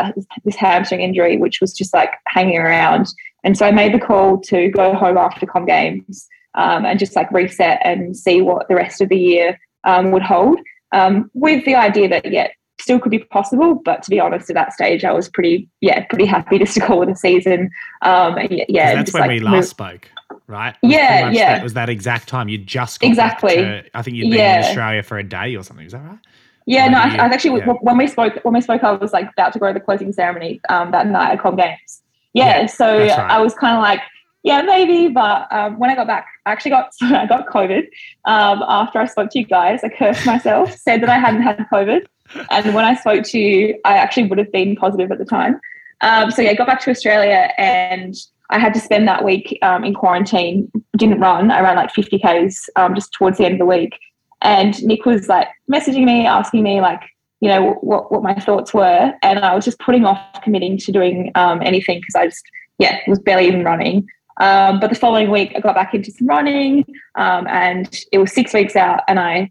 this hamstring injury which was just like hanging around and so I made the call to go home after Com Games um, and just like reset and see what the rest of the year um, would hold, um, with the idea that yeah, still could be possible. But to be honest, at that stage, I was pretty yeah pretty happy just to call it a season. Um, yeah, yeah that's when like, we last move. spoke, right? Yeah, yeah. That was that exact time you just got exactly. To, I think you'd been yeah. in Australia for a day or something. Is that right? Yeah, no, I, I, actually yeah. when we spoke when we spoke, I was like about to go to the closing ceremony um, that night at Com Games. Yeah, yeah so right. I was kind of like yeah, maybe. But um, when I got back, I actually got I got COVID um, after I spoke to you guys. I cursed myself, said that I hadn't had COVID, and when I spoke to you, I actually would have been positive at the time. Um, so yeah, I got back to Australia and I had to spend that week um, in quarantine. Didn't run. I ran like 50 k's um, just towards the end of the week. And Nick was like messaging me, asking me like, you know, what what my thoughts were, and I was just putting off committing to doing um, anything because I just yeah was barely even running. Um, but the following week, I got back into some running, um, and it was six weeks out, and I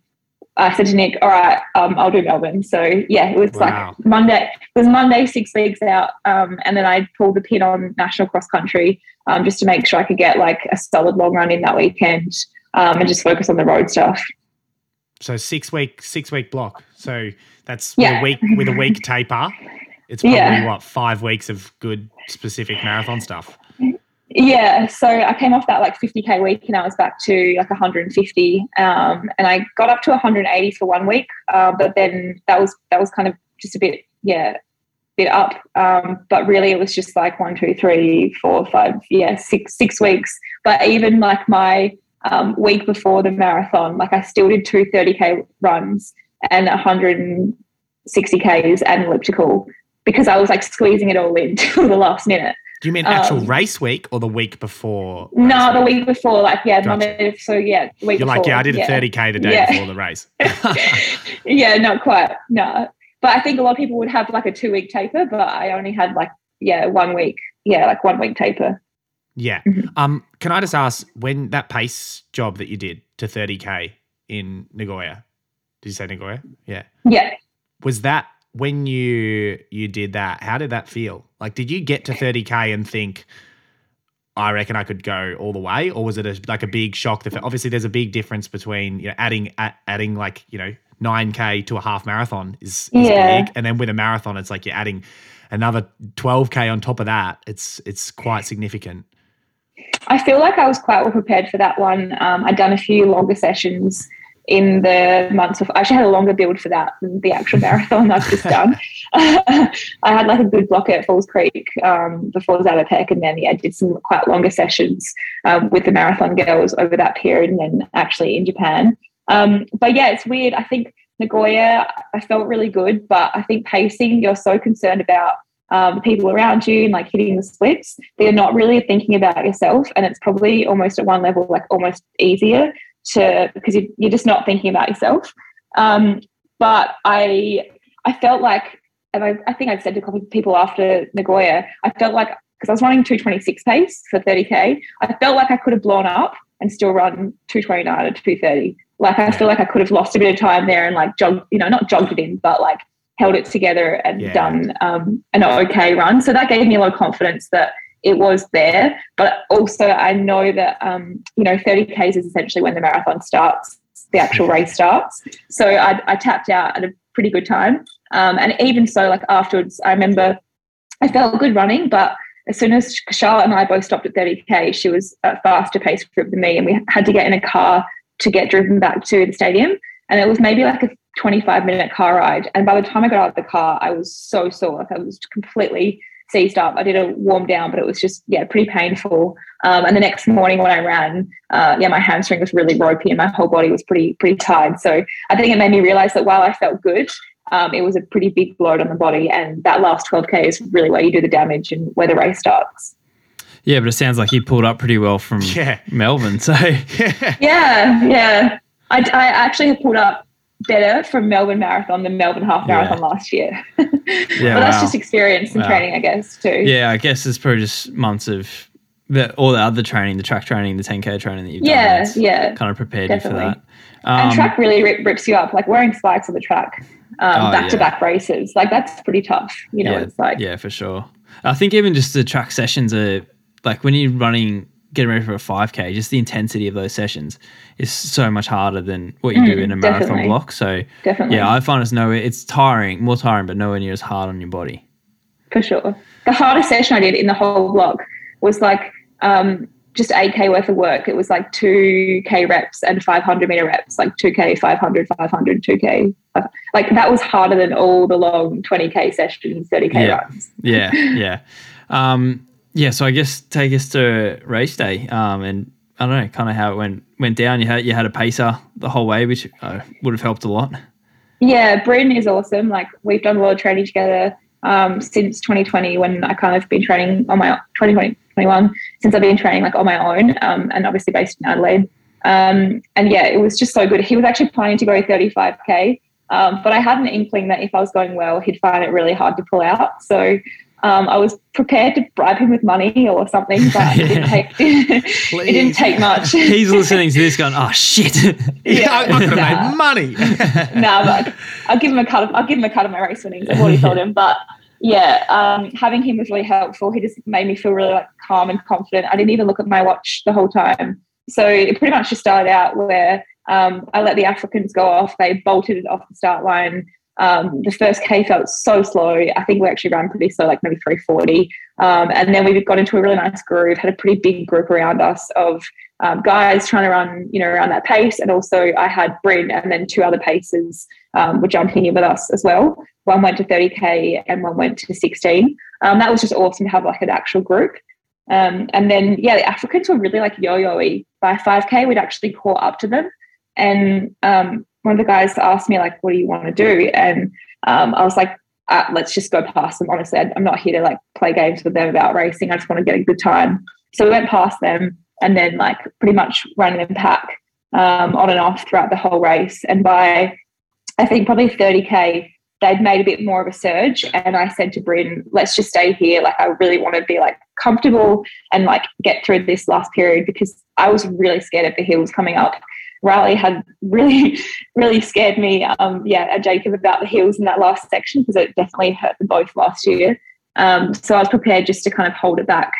I said to Nick, "All right, um, I'll do Melbourne." So yeah, it was wow. like Monday. It was Monday, six weeks out, um, and then I pulled the pin on national cross country um, just to make sure I could get like a solid long run in that weekend um, and just focus on the road stuff. So six week, six week block. So that's yeah. with a week with a week taper. It's probably yeah. what five weeks of good specific marathon stuff. Yeah, so I came off that like 50k week and I was back to like 150, um, and I got up to 180 for one week, uh, but then that was that was kind of just a bit yeah, bit up. Um, but really, it was just like one, two, three, four, five, yeah, six six weeks. But even like my um, week before the marathon, like I still did two 30k runs and 160 k's and elliptical because I was like squeezing it all in to the last minute. Do you mean actual um, race week or the week before? No, the week before. Like yeah, gotcha. so yeah, week. You're before, like yeah, I did a thirty k the day yeah. before the race. yeah, not quite. No, but I think a lot of people would have like a two week taper, but I only had like yeah one week. Yeah, like one week taper. Yeah. Mm-hmm. Um. Can I just ask when that pace job that you did to thirty k in Nagoya? Did you say Nagoya? Yeah. Yeah. Was that when you you did that, how did that feel? Like, did you get to 30k and think, I reckon I could go all the way, or was it a, like a big shock? That obviously there's a big difference between you know adding adding like you know 9k to a half marathon is, is yeah. big, and then with a marathon it's like you're adding another 12k on top of that. It's it's quite significant. I feel like I was quite well prepared for that one. Um, I'd done a few longer sessions in the months of I actually had a longer build for that than the actual marathon I've just done. I had like a good block at Falls Creek um, before Zatopek and then yeah, I did some quite longer sessions um, with the marathon girls over that period and then actually in Japan. Um, but yeah, it's weird. I think Nagoya, I felt really good, but I think pacing, you're so concerned about um, the people around you and like hitting the splits, they're not really thinking about yourself. And it's probably almost at one level, like almost easier to because you, you're just not thinking about yourself. Um, but I I felt like, and I, I think I've said to a couple of people after Nagoya, I felt like because I was running 226 pace for 30k, I felt like I could have blown up and still run 229 or 230. Like I feel like I could have lost a bit of time there and like jogged, you know, not jogged it in, but like held it together and Yeah. done um, an okay run. So that gave me a lot of confidence that it was there. But also, I know that um, you know 30k's is essentially when the marathon starts, the actual race starts. So I, I tapped out at a pretty good time, um, and even so, like afterwards, I remember I felt good running, but as soon as Charlotte and I both stopped at 30k, she was a faster pace group than me, and we had to get in a car to get driven back to the stadium. And it was maybe like a 25 minute car ride. And by the time I got out of the car, I was so sore. Like I was completely seized up. I did a warm down, but it was just, yeah, pretty painful. Um, and the next morning when I ran, uh, yeah, my hamstring was really ropey and my whole body was pretty, pretty tired. So I think it made me realize that while I felt good, um, it was a pretty big load on the body. And that last 12K is really where you do the damage and where the race starts. Yeah, but it sounds like you pulled up pretty well from Yeah. Melbourne. So Yeah, yeah. I, I actually have pulled up better from Melbourne Marathon than Melbourne Half Yeah. Marathon last year. yeah, but that's wow. just experience and Wow. training, I guess, too. yeah, I guess it's probably just months of the, all the other training, the track training, the 10k training that you've done. Yeah, yeah. kind of prepared you for that. and Um, track really rip, rips you up. Like wearing spikes on the track, um, Oh, back to back races. Like that's pretty tough. You know, yeah, it's like yeah, for sure. I think even just the track sessions are like when you're running, getting ready for a 5k, just the intensity of those sessions is so much harder than what you do Mm, in a marathon definitely. block. So definitely yeah, I find it's nowhere. It's tiring, more tiring, but nowhere near as hard on your body. for sure. The hardest session I did in the whole block was like um, just 8k worth of work. It was like 2k reps and 500 meter reps, like 2k, 500, 500, 2k. Like that was harder than all the long 20k sessions, 30k Yeah. runs. Yeah, yeah, um, yeah. So I guess take us to race day, um, and I don't know, kind of how it went went down. You had you had a pacer the whole way, which uh, would have helped a lot. Yeah, Bryn is awesome. Like we've done a lot of training together um, since 2020 when I kind of been training on my 2020, 21 since I've been training like on my own um, and obviously based in Adelaide. Um, and yeah, it was just so good. He was actually planning to go 35k, um, but I had an inkling that if I was going well, he'd find it really hard to pull out. So um, I was prepared to bribe him with money or something, but it didn't take it didn't take much. He's listening to this, going, "Oh shit." Yeah, I, I could have Nah. made money. no, but I'll give him a cut. Of, I'll give him a cut of my race winnings. I've already told him, but yeah, um, having him was really helpful. He just made me feel really like calm and confident. I didn't even look at my watch the whole time. So it pretty much just started out where um, I let the Africans go off. They bolted off the start line. Um, the first K felt so slow. I think we actually ran pretty slow, like maybe 340. Um, and then we got into a really nice groove, had a pretty big group around us of um, guys trying to run, you know, around that pace. And also I had Bryn and then two other paces um, were jumping in with us as well. One went to 30K and one went to 16. Um, that was just awesome to have like an actual group. Um, and then, yeah, the Africans were really like yo-yo-y. By 5K, we'd actually caught up to them. And one of the guys asked me, like, what do you want to do? And um, I was like, uh, let's just go past them. Honestly, I'm not here to like play games with them about racing. I just want to get a good time. So we went past them and then like pretty much ran in pack um, on and off throughout the whole race. And by I think probably 30k, they'd made a bit more of a surge. And I said to Bryn, let's just stay here. Like I really want to be like comfortable and like get through this last period because I was really scared of the hills coming up. Riley had really, really scared me, um, yeah, Jacob about the hills in that last section because it definitely hurt them both last year. Um, so I was prepared just to kind of hold it back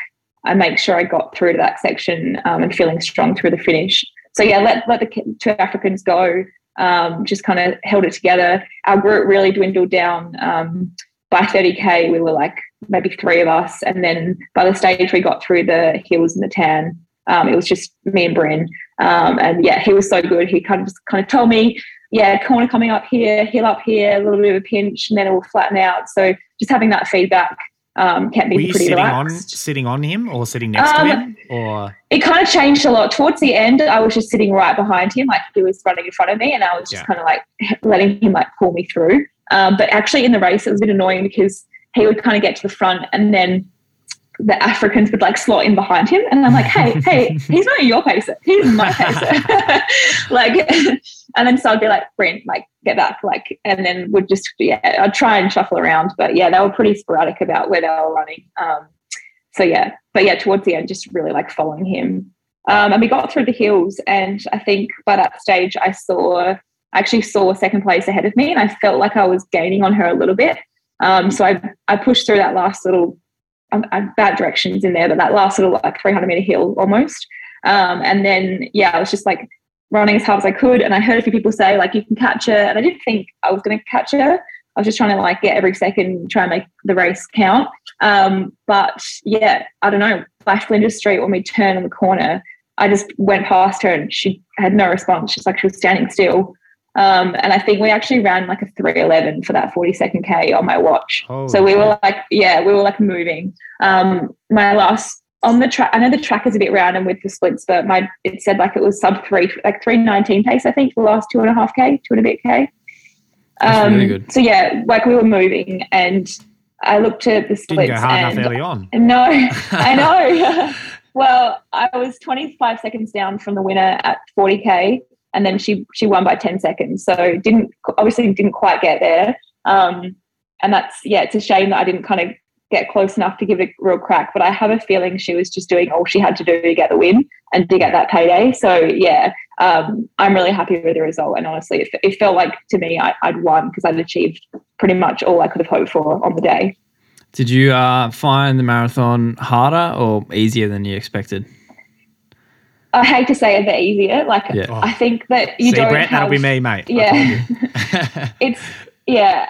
and make sure I got through to that section um, and feeling strong through the finish. So yeah, let let the two Africans go. Um, just kind of held it together. Our group really dwindled down. Um, by 30k, we were like maybe three of us, and then by the stage we got through the hills and the tan, um, it was just me and Bryn. Um, and yeah, he was so good. He kind of just kind of told me, yeah, corner coming up here, heel up here, a little bit of a pinch, and then it will flatten out. So just having that feedback um, kept me Were you pretty sitting on sitting on him or sitting next Um, to him? Or it kind of changed a lot. Towards the end, I was just sitting right behind him, like he was running in front of me, and I was just Yeah. kind of like letting him like pull me through. Um, but actually, in the race, it was a bit annoying because he would kind of get to the front, and then the Africans would like slot in behind him, and I'm like, hey, hey, he's not your pacer, he's my pacer, like. And then so I'd be like, Brent, like get back, like, and then would just yeah, I'd try and shuffle around, but yeah, they were pretty sporadic about where they were running. Um, so yeah, but yeah, towards the end, just really like following him. Um, and we got through the hills, and I think by that stage, I saw I actually saw second place ahead of me, and I felt like I was gaining on her a little bit. Um, so I I pushed through that last little um, uh, bad directions in there, but that last little like 300 meter hill almost. Um, and then yeah, I was just like running as hard as I could, and I heard a few people say like you can catch her, and I didn't think I was going to catch her. I was just trying to like get every second, try and make the race count. Um, but yeah, I don't know. By Flinders Street, when we turned on the corner, I just went past her and she had no response. She's like she was standing still. Um, and I think we actually ran like a 311 for that 40 second K on my watch. So we were like, yeah, we were like moving. Um, my last on the track, I know the track is a bit random with the splits, but my it said like it was sub three, like 319 pace, I think, the last two and a half K, two and a bit K. That's Um, really good. So yeah, like we were moving and I looked at the splits Didn't go hard and enough early on. no, I know. well, I was 25 seconds down from the winner at 40k, and then she she won by 10 seconds. So didn't obviously didn't quite get there. Um, and that's yeah, it's a shame that I didn't kind of get close enough to give it a real crack. But I have a feeling she was just doing all she had to do to get the win and to get that payday. So yeah, um, I'm really happy with the result. And honestly, it, it felt like to me I, I'd won because I'd achieved pretty much all I could have hoped for on the day. Did you uh, find the marathon harder or easier than you expected? I hate to say it, but easier. Like Yeah. I think that you See, don't Brett, that'll be me, mate. Yeah, it's yeah,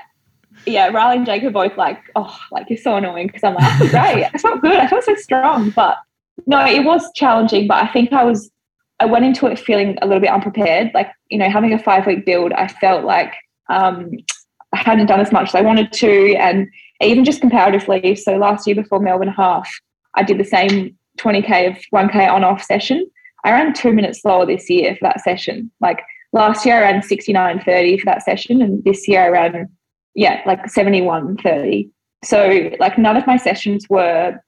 yeah. Riley and Jake are both like, oh, like you're so annoying because I'm like, I feel great. I felt good. I felt so strong. But no, it was challenging. But I think I was, I went into it feeling a little bit unprepared. Like you know, having a five week build, I felt like um, I hadn't done as much as I wanted to, and even just comparatively. So last year before Melbourne half, I did the same 20k of 1k on off session. I ran two minutes slower this year for that session. Like last year, I ran 69.30 for that session, and this year I ran, yeah, like 71.30. So, like, none of my sessions were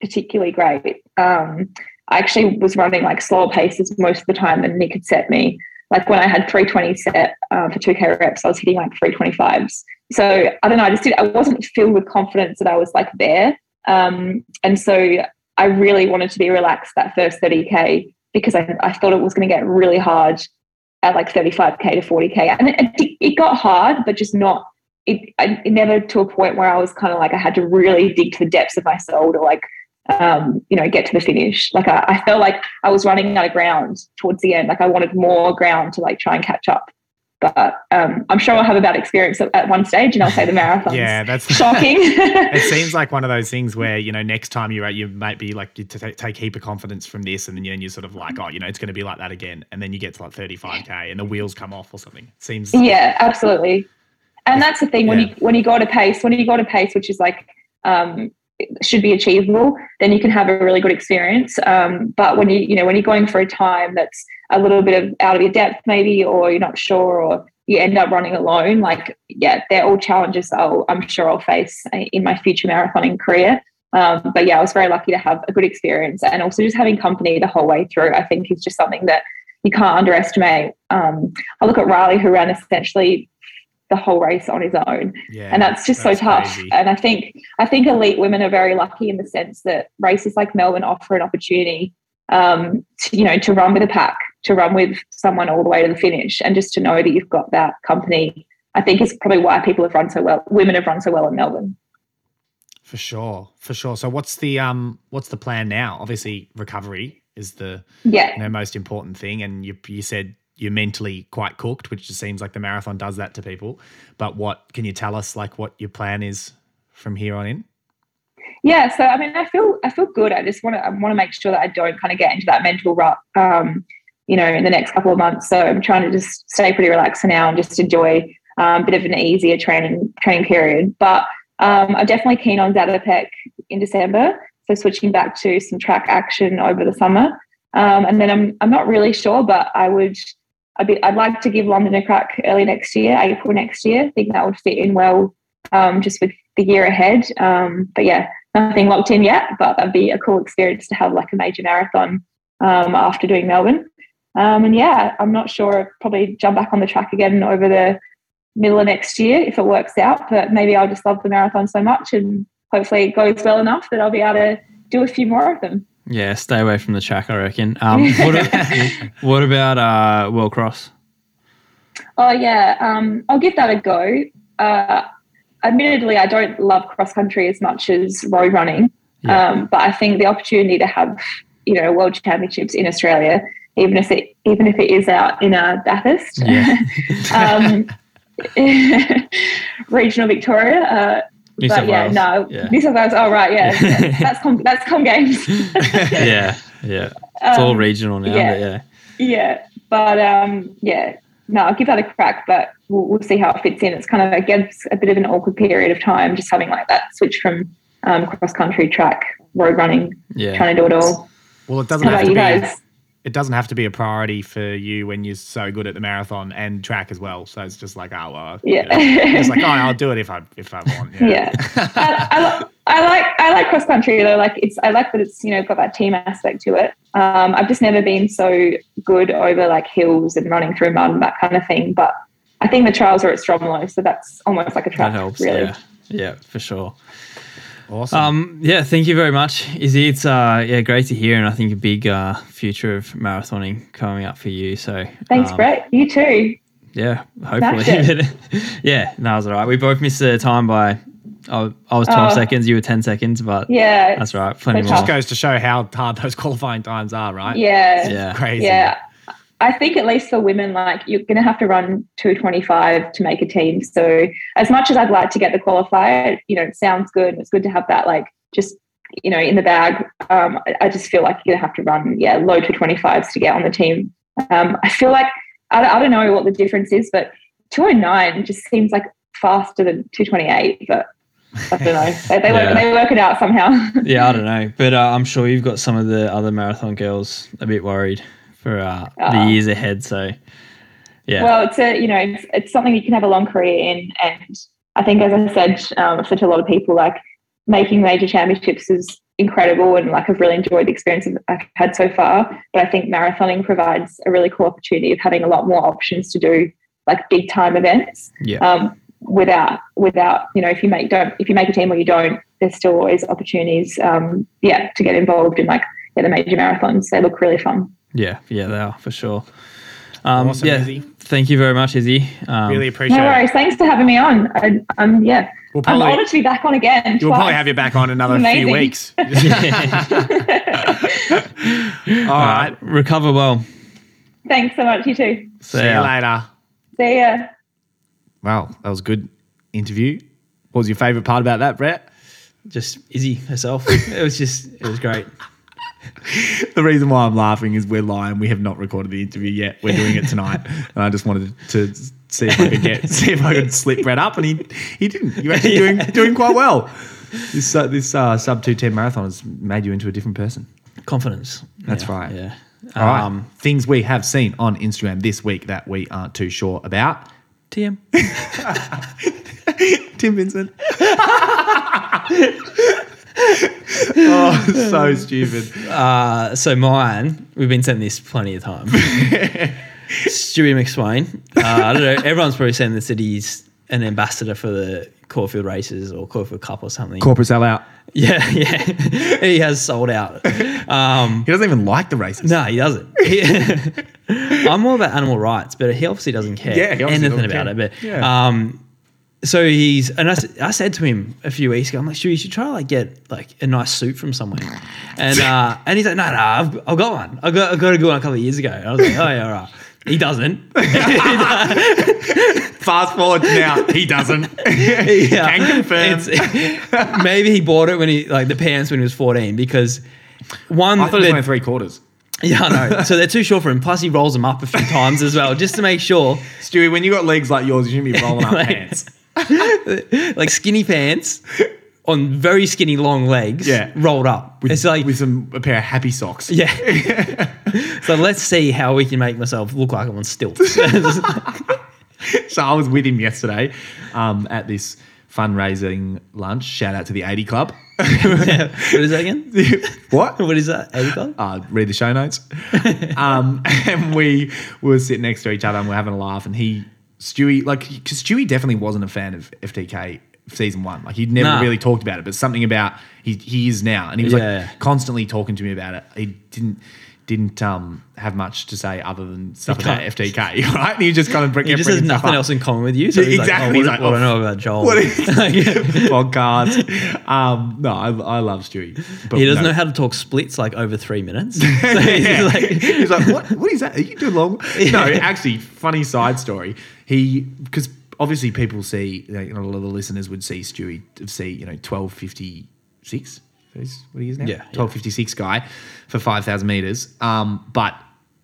particularly great. Um, I actually was running like slower paces most of the time than Nick had set me. Like when I had 320 set uh, for 2K reps, I was hitting like 325s. So I don't know, I just did, I wasn't filled with confidence that I was like there. Um, and so I really wanted to be relaxed that first 30K because I, I thought it was going to get really hard at like 35k to 40k and it, it got hard but just not it, I, it never to a point where i was kind of like i had to really dig to the depths of my soul to like um, you know get to the finish. Like I, I felt like i was running out of ground towards the end. Like i wanted more ground to like try and catch up but um, i'm sure i'll have a bad experience at, at one stage and i'll say the marathon yeah, that's shocking it seems like one of those things where you know next time you're at you might be like you t- take heap of confidence from this and then you- and you're sort of like oh you know it's going to be like that again and then you get to like 35k and the wheels come off or something it seems Yeah, absolutely. And that's the thing when Yeah. you when you go to pace, when you go to pace, which is like um, should be achievable, then you can have a really good experience. Um, but when you you know when you're going for a time that's a little bit of out of your depth, maybe, or you're not sure, or you end up running alone, like yeah, they're all challenges I'll, I'm sure I'll face in my future marathoning career. Um, but yeah, I was very lucky to have a good experience, and also just having company the whole way through. I think is just something that you can't underestimate. Um, I look at Riley, who ran essentially the whole race on his own, yeah and that's just that's so tough. crazy. And I think I think elite women are very lucky in the sense that races like Melbourne offer an opportunity, um, to, you know, to run with a pack, to run with someone all the way to the finish, and just to know that you've got that company. I think is probably why people have run so well. Women have run so well in Melbourne. for sure for sure so what's the um what's the plan now obviously recovery is the Yeah, you know most important thing and you you said you're mentally quite cooked which just seems like the marathon does that to people but what can you tell us like what your plan is from here on in yeah. So I mean, I feel I feel good. I just want to I want to make sure that I don't kind of get into that mental rut. Um, you know, in the next couple of months. So I'm trying to just stay pretty relaxed for now and just enjoy um, a bit of an easier training training period. But um, I'm definitely keen on Zatopek in December. So switching back to some track action over the summer. Um, and then I'm I'm not really sure, but I would I'd, I'd like to give London a crack early next year, April next year. I think that would fit in well um, just with the year ahead. Um, but yeah, nothing locked in yet, but that'd be a cool experience to have like a major marathon um, after doing Melbourne. Um, and yeah, I'm not sure. Probably jump back on the track again over the middle of next year if it works out. But maybe I'll just love the marathon so much, and hopefully it goes well enough that I'll be able to do a few more of them. Yeah, stay away from the track, I reckon. Um, what, a- what about uh, World Cross? Oh yeah, um, I'll give that a go. Uh, admittedly, I don't love cross country as much as road running, Yeah. um, but I think the opportunity to have you know world championships in Australia, even if it even if it is out in uh, Bathurst, Yeah. um, regional Victoria. Uh, New but South yeah, Wales. no, Yeah. New South Wales. Oh right, yeah, yeah. that's com- that's com games. yeah, yeah. It's all Um, regional now, yeah. but yeah. Yeah, but um, yeah, no, I'll give that a crack. But we'll, we'll see how it fits in. It's kind of against a bit of an awkward period of time, just having like that switch from um, cross country, track, road running, Yeah. trying to do it all. Well, it doesn't How have about to you be. guys? It doesn't have to be a priority for you when you're so good at the marathon and track as well. So it's just like, oh well, Yeah. you know, it's like, oh, I'll do it if I if I want. Yeah. Yeah, I, I, li- I like I like cross country though. Like it's I like that it's you know got that team aspect to it. Um, I've just never been so good over like hills and running through mud and that kind of thing. But I think the trials are at Stromlo, so that's almost like a That track. helps. really. Yeah. Yeah, for sure. Awesome. Um, yeah, thank you very much, Izzi. It's uh, yeah, great to hear, and I think a big uh, future of marathoning coming up for you. So Thanks, um, Brett. You too. Yeah, hopefully. Yeah, no, it was all right. We both missed the time by. I, I was twelve Oh. seconds. You were ten seconds, but Yeah. that's right. Plenty so more. just goes to show how hard those qualifying times are, right? Yeah. Yeah. Crazy. Yeah. I think at least for women, like you're going to have to run 225 to make a team. So as much as I'd like to get the qualifier, you know, it sounds good. It's good to have that, like just, you know, in the bag. Um, I, just feel like you're going to have to run, yeah, low 225s to get on the team. Um, I feel like, I, I don't know what the difference is, but 209 just seems like faster than 228, but I don't know. They, they, Yeah. work, they work it out somehow. Yeah, I don't know, but uh, I'm sure you've got some of the other marathon girls a bit worried for uh, the Ah. years ahead. So yeah, Well, it's a you know it's, it's something you can have a long career in, and I think as I said, um, said to a lot of people like making major championships is incredible, and like I've really enjoyed the experience I've had so far. But I think marathoning provides a really cool opportunity of having a lot more options to do like big time events. yeah, Um, without without you know if you make don't if you make a team or you don't, there's still always opportunities. Um, yeah, to get involved in like yeah, the major marathons. They look really fun. Yeah, yeah, they are for sure. Um, Awesome, yeah, Izzi. thank you very much, Izzi. Um, Really appreciate No it. worries. Thanks for having me on. I, I'm yeah. We'll I'm honoured to be back on again. you'll probably have you back on another few weeks. All all right. right, recover well. Thanks so much. You too. See See you later. See ya. Wow, that was a good interview. What was your favourite part about that, Brett? Just Izzi herself. it was just, it was great. The reason why I'm laughing is we're lying. We have not recorded the interview yet. We're doing it tonight, and I just wanted to see if I could get see if I could slip Brett up, and he he didn't. You're actually doing doing quite well. This uh, this uh, sub two ten marathon has made you into a different person. Confidence. That's Yeah, right. Yeah. All right. Um, Things we have seen on Instagram this week that we aren't too sure about. TM. Tim Vincent. Oh, so stupid. Uh, so mine, we've been sent this plenty of times. Stewie McSweyn. Uh, I don't know. Everyone's probably saying this that he's an ambassador for the Caulfield races or Caulfield Cup or something. Corporate sellout. yeah, yeah. he has sold out. Um, He doesn't even like the races. no, he doesn't. He- I'm more about animal rights, but he obviously doesn't care Yeah, he obviously anything about care. it. But Yeah. um, so he's and I, I said to him a few weeks ago, I'm like, sure, you should try to like get like a nice suit from somewhere. And uh, and he's like, no, no, I've, I've got one. I got I got a good one a couple of years ago. And I was like, oh yeah, all right. He doesn't. Fast forward now, he doesn't. Yeah. Can confirm. Maybe he bought it when he like the pants when he was 14 because one I thought it was only three quarters. yeah I know so they're too short for him plus he rolls them up a few times as well just to make sure Stewie, when you got legs like yours, you shouldn't be rolling up Like- pants. like skinny pants on very skinny long legs Yeah. rolled up With, it's like with some a pair of happy socks. yeah so let's see how we can make myself look like I'm on stilts So I was with him yesterday um, at this fundraising lunch. Shout out to the 80 Club. What is that again what? what is that 80 club uh, read the show notes. um, and we were sitting next to each other and we're having a laugh. And he, Stewie, like, because Stewie definitely wasn't a fan of FTK season one. Like he'd never Nah. really talked about it, but something about he he is now, and he was Yeah. like constantly talking to me about it. He didn't didn't um have much to say other than stuff about FTK, right? He just kind of bring, He just has nothing else in common with you. So Yeah, he's exactly. Like, oh, He's what, like, what do I know about Joel? What is- Like, podcast. Um, no, I, I love Stewie. But he doesn't no. know how to talk splits like over three minutes. So he's Yeah. like, he's like, what? What is that? Are you too long? No, actually, funny side story. He because obviously people see you know, a lot of the listeners would see Stewie see you know twelve fifty six. What he is now? Yeah, yeah. twelve fifty six guy for five thousand meters. Um, but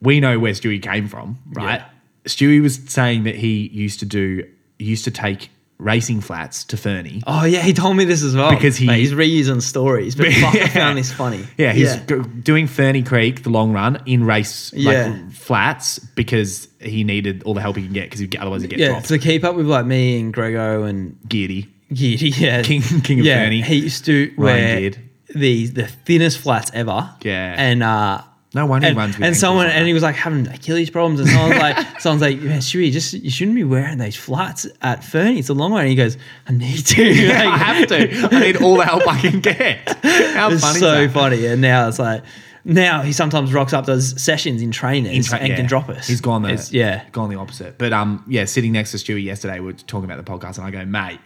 we know where Stewie came from, right? Yeah. Stewie was saying that he used to do used to take racing flats to Ferny. oh yeah, he told me this as well Because he- Mate, he's reusing stories. But fuck, I found this funny. Yeah, he's Go, doing Ferny Creek, the long run, in race Yeah. like flats because he needed all the help he can get because he'd otherwise he'd get yeah, dropped. to keep up with like me and Grego and Geardy. Giddy, yeah, King- King of yeah, Ferny. He used to Ryan wear. The the thinnest flats ever. Yeah. and uh, No one he and, runs with and someone like and he was like having Achilles problems, and someone's like, someone's like, man, Stewie, just you shouldn't be wearing these flats at Ferny. It's a long way. And he goes, I need to. Yeah, Like, I have to. I need all the help I can get. How It's funny so is that? funny. And now it's like now he sometimes rocks up those sessions in trainers In tra- and yeah. can drop us. He's gone the It's- yeah. gone the opposite. But um, yeah, sitting next to Stewie yesterday, we are talking about the podcast, and I go, mate.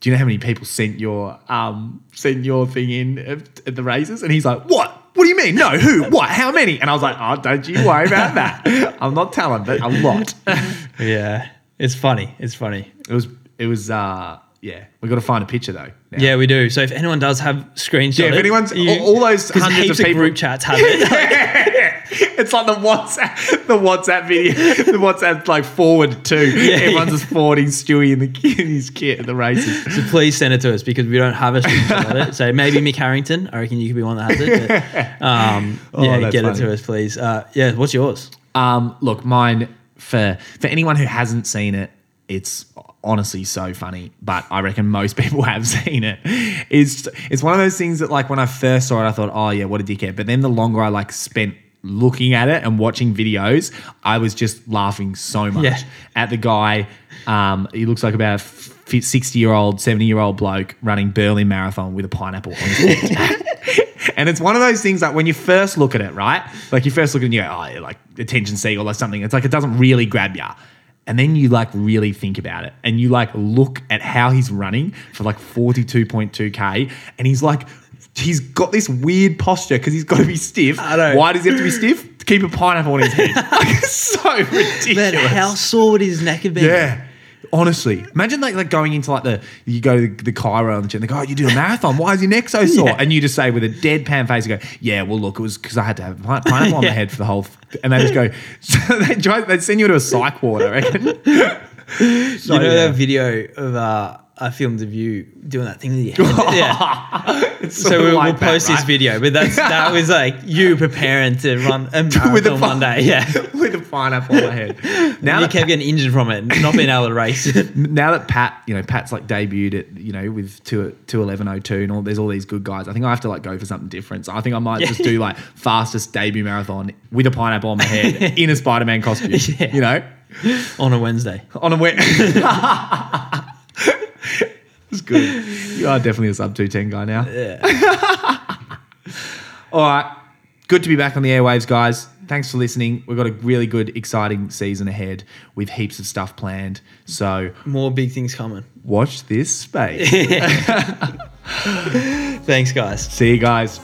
Do you know how many people sent your um sent your thing in at, at the races? And he's like, "What? What do you mean? No, who? What? How many?" And I was like, "Oh, don't you worry about that. I'm not telling, but a lot." Yeah. It's funny. It's funny. It was it was uh yeah. We got to find a picture though. now. Yeah, we do. So if anyone does have screenshots, Yeah, if anyone's- all- all those hundreds of people- group chats have it. it's like the WhatsApp, the WhatsApp video, the WhatsApp like forward too. Everyone's just forwarding Stewie in, the, in his kit at the races. so please send it to us because we don't have a screenshot of it. So maybe Mick Harrington, I reckon you could be one that has it. But, um, Oh, yeah, that's get it to us, please. Uh, yeah, what's yours? Um, look, mine for for anyone who hasn't seen it, it's honestly so funny. But I reckon most people have seen it. It's it's one of those things that like when I first saw it, I thought, oh yeah, what a dickhead. But then the longer I like spent looking at it and watching videos, I was just laughing so much Yeah. at the guy. Um, he looks like about a 60 year old, 70 year old bloke running Berlin Marathon with a pineapple on his head. And it's one of those things that when you first look at it, right? Like you first look at it and you go, oh, like attention seeker or something. It's like it doesn't really grab you. And then you like really think about it and you like look at how he's running for like 42.2K and he's like, he's got this weird posture because he's got to be stiff. I know. Why does he have to be stiff? To keep a pineapple on his head. like, it's so ridiculous. Man, how sore would his neck have been? Yeah. Honestly, imagine like like going into like the you go to the, the chiro and they go, oh, you do a marathon. Why is your neck so sore? Yeah. And you just say with a deadpan face, you go, yeah, well, look, it was because I had to have a pi- pineapple on my head for the whole. Th-. And they just go, so they try, they send you to a psych ward, I reckon. So, you know yeah. that video of uh, I filmed of you doing that thing with your head? yeah. So sort we'll, like we'll that, post this video, but that's that was like you preparing to run a marathon With a one day. Yeah. with a pineapple on my head. Now you kept getting injured from it, not being able to race. It. Now that Pat, you know, Pat's like debuted at, you know, with two two eleven oh two and all there's all these good guys. I think I have to like go for something different. So I think I might just do like fastest debut marathon with a pineapple on my head in a Spider Man costume. Yeah. You know? on a Wednesday. On a wet It's good. You are definitely a sub two ten guy now. Yeah. All right. Good to be back on the airwaves, guys. Thanks for listening. We've got a really good, exciting season ahead with heaps of stuff planned. So More big things coming. watch this space. Thanks, guys. See you guys.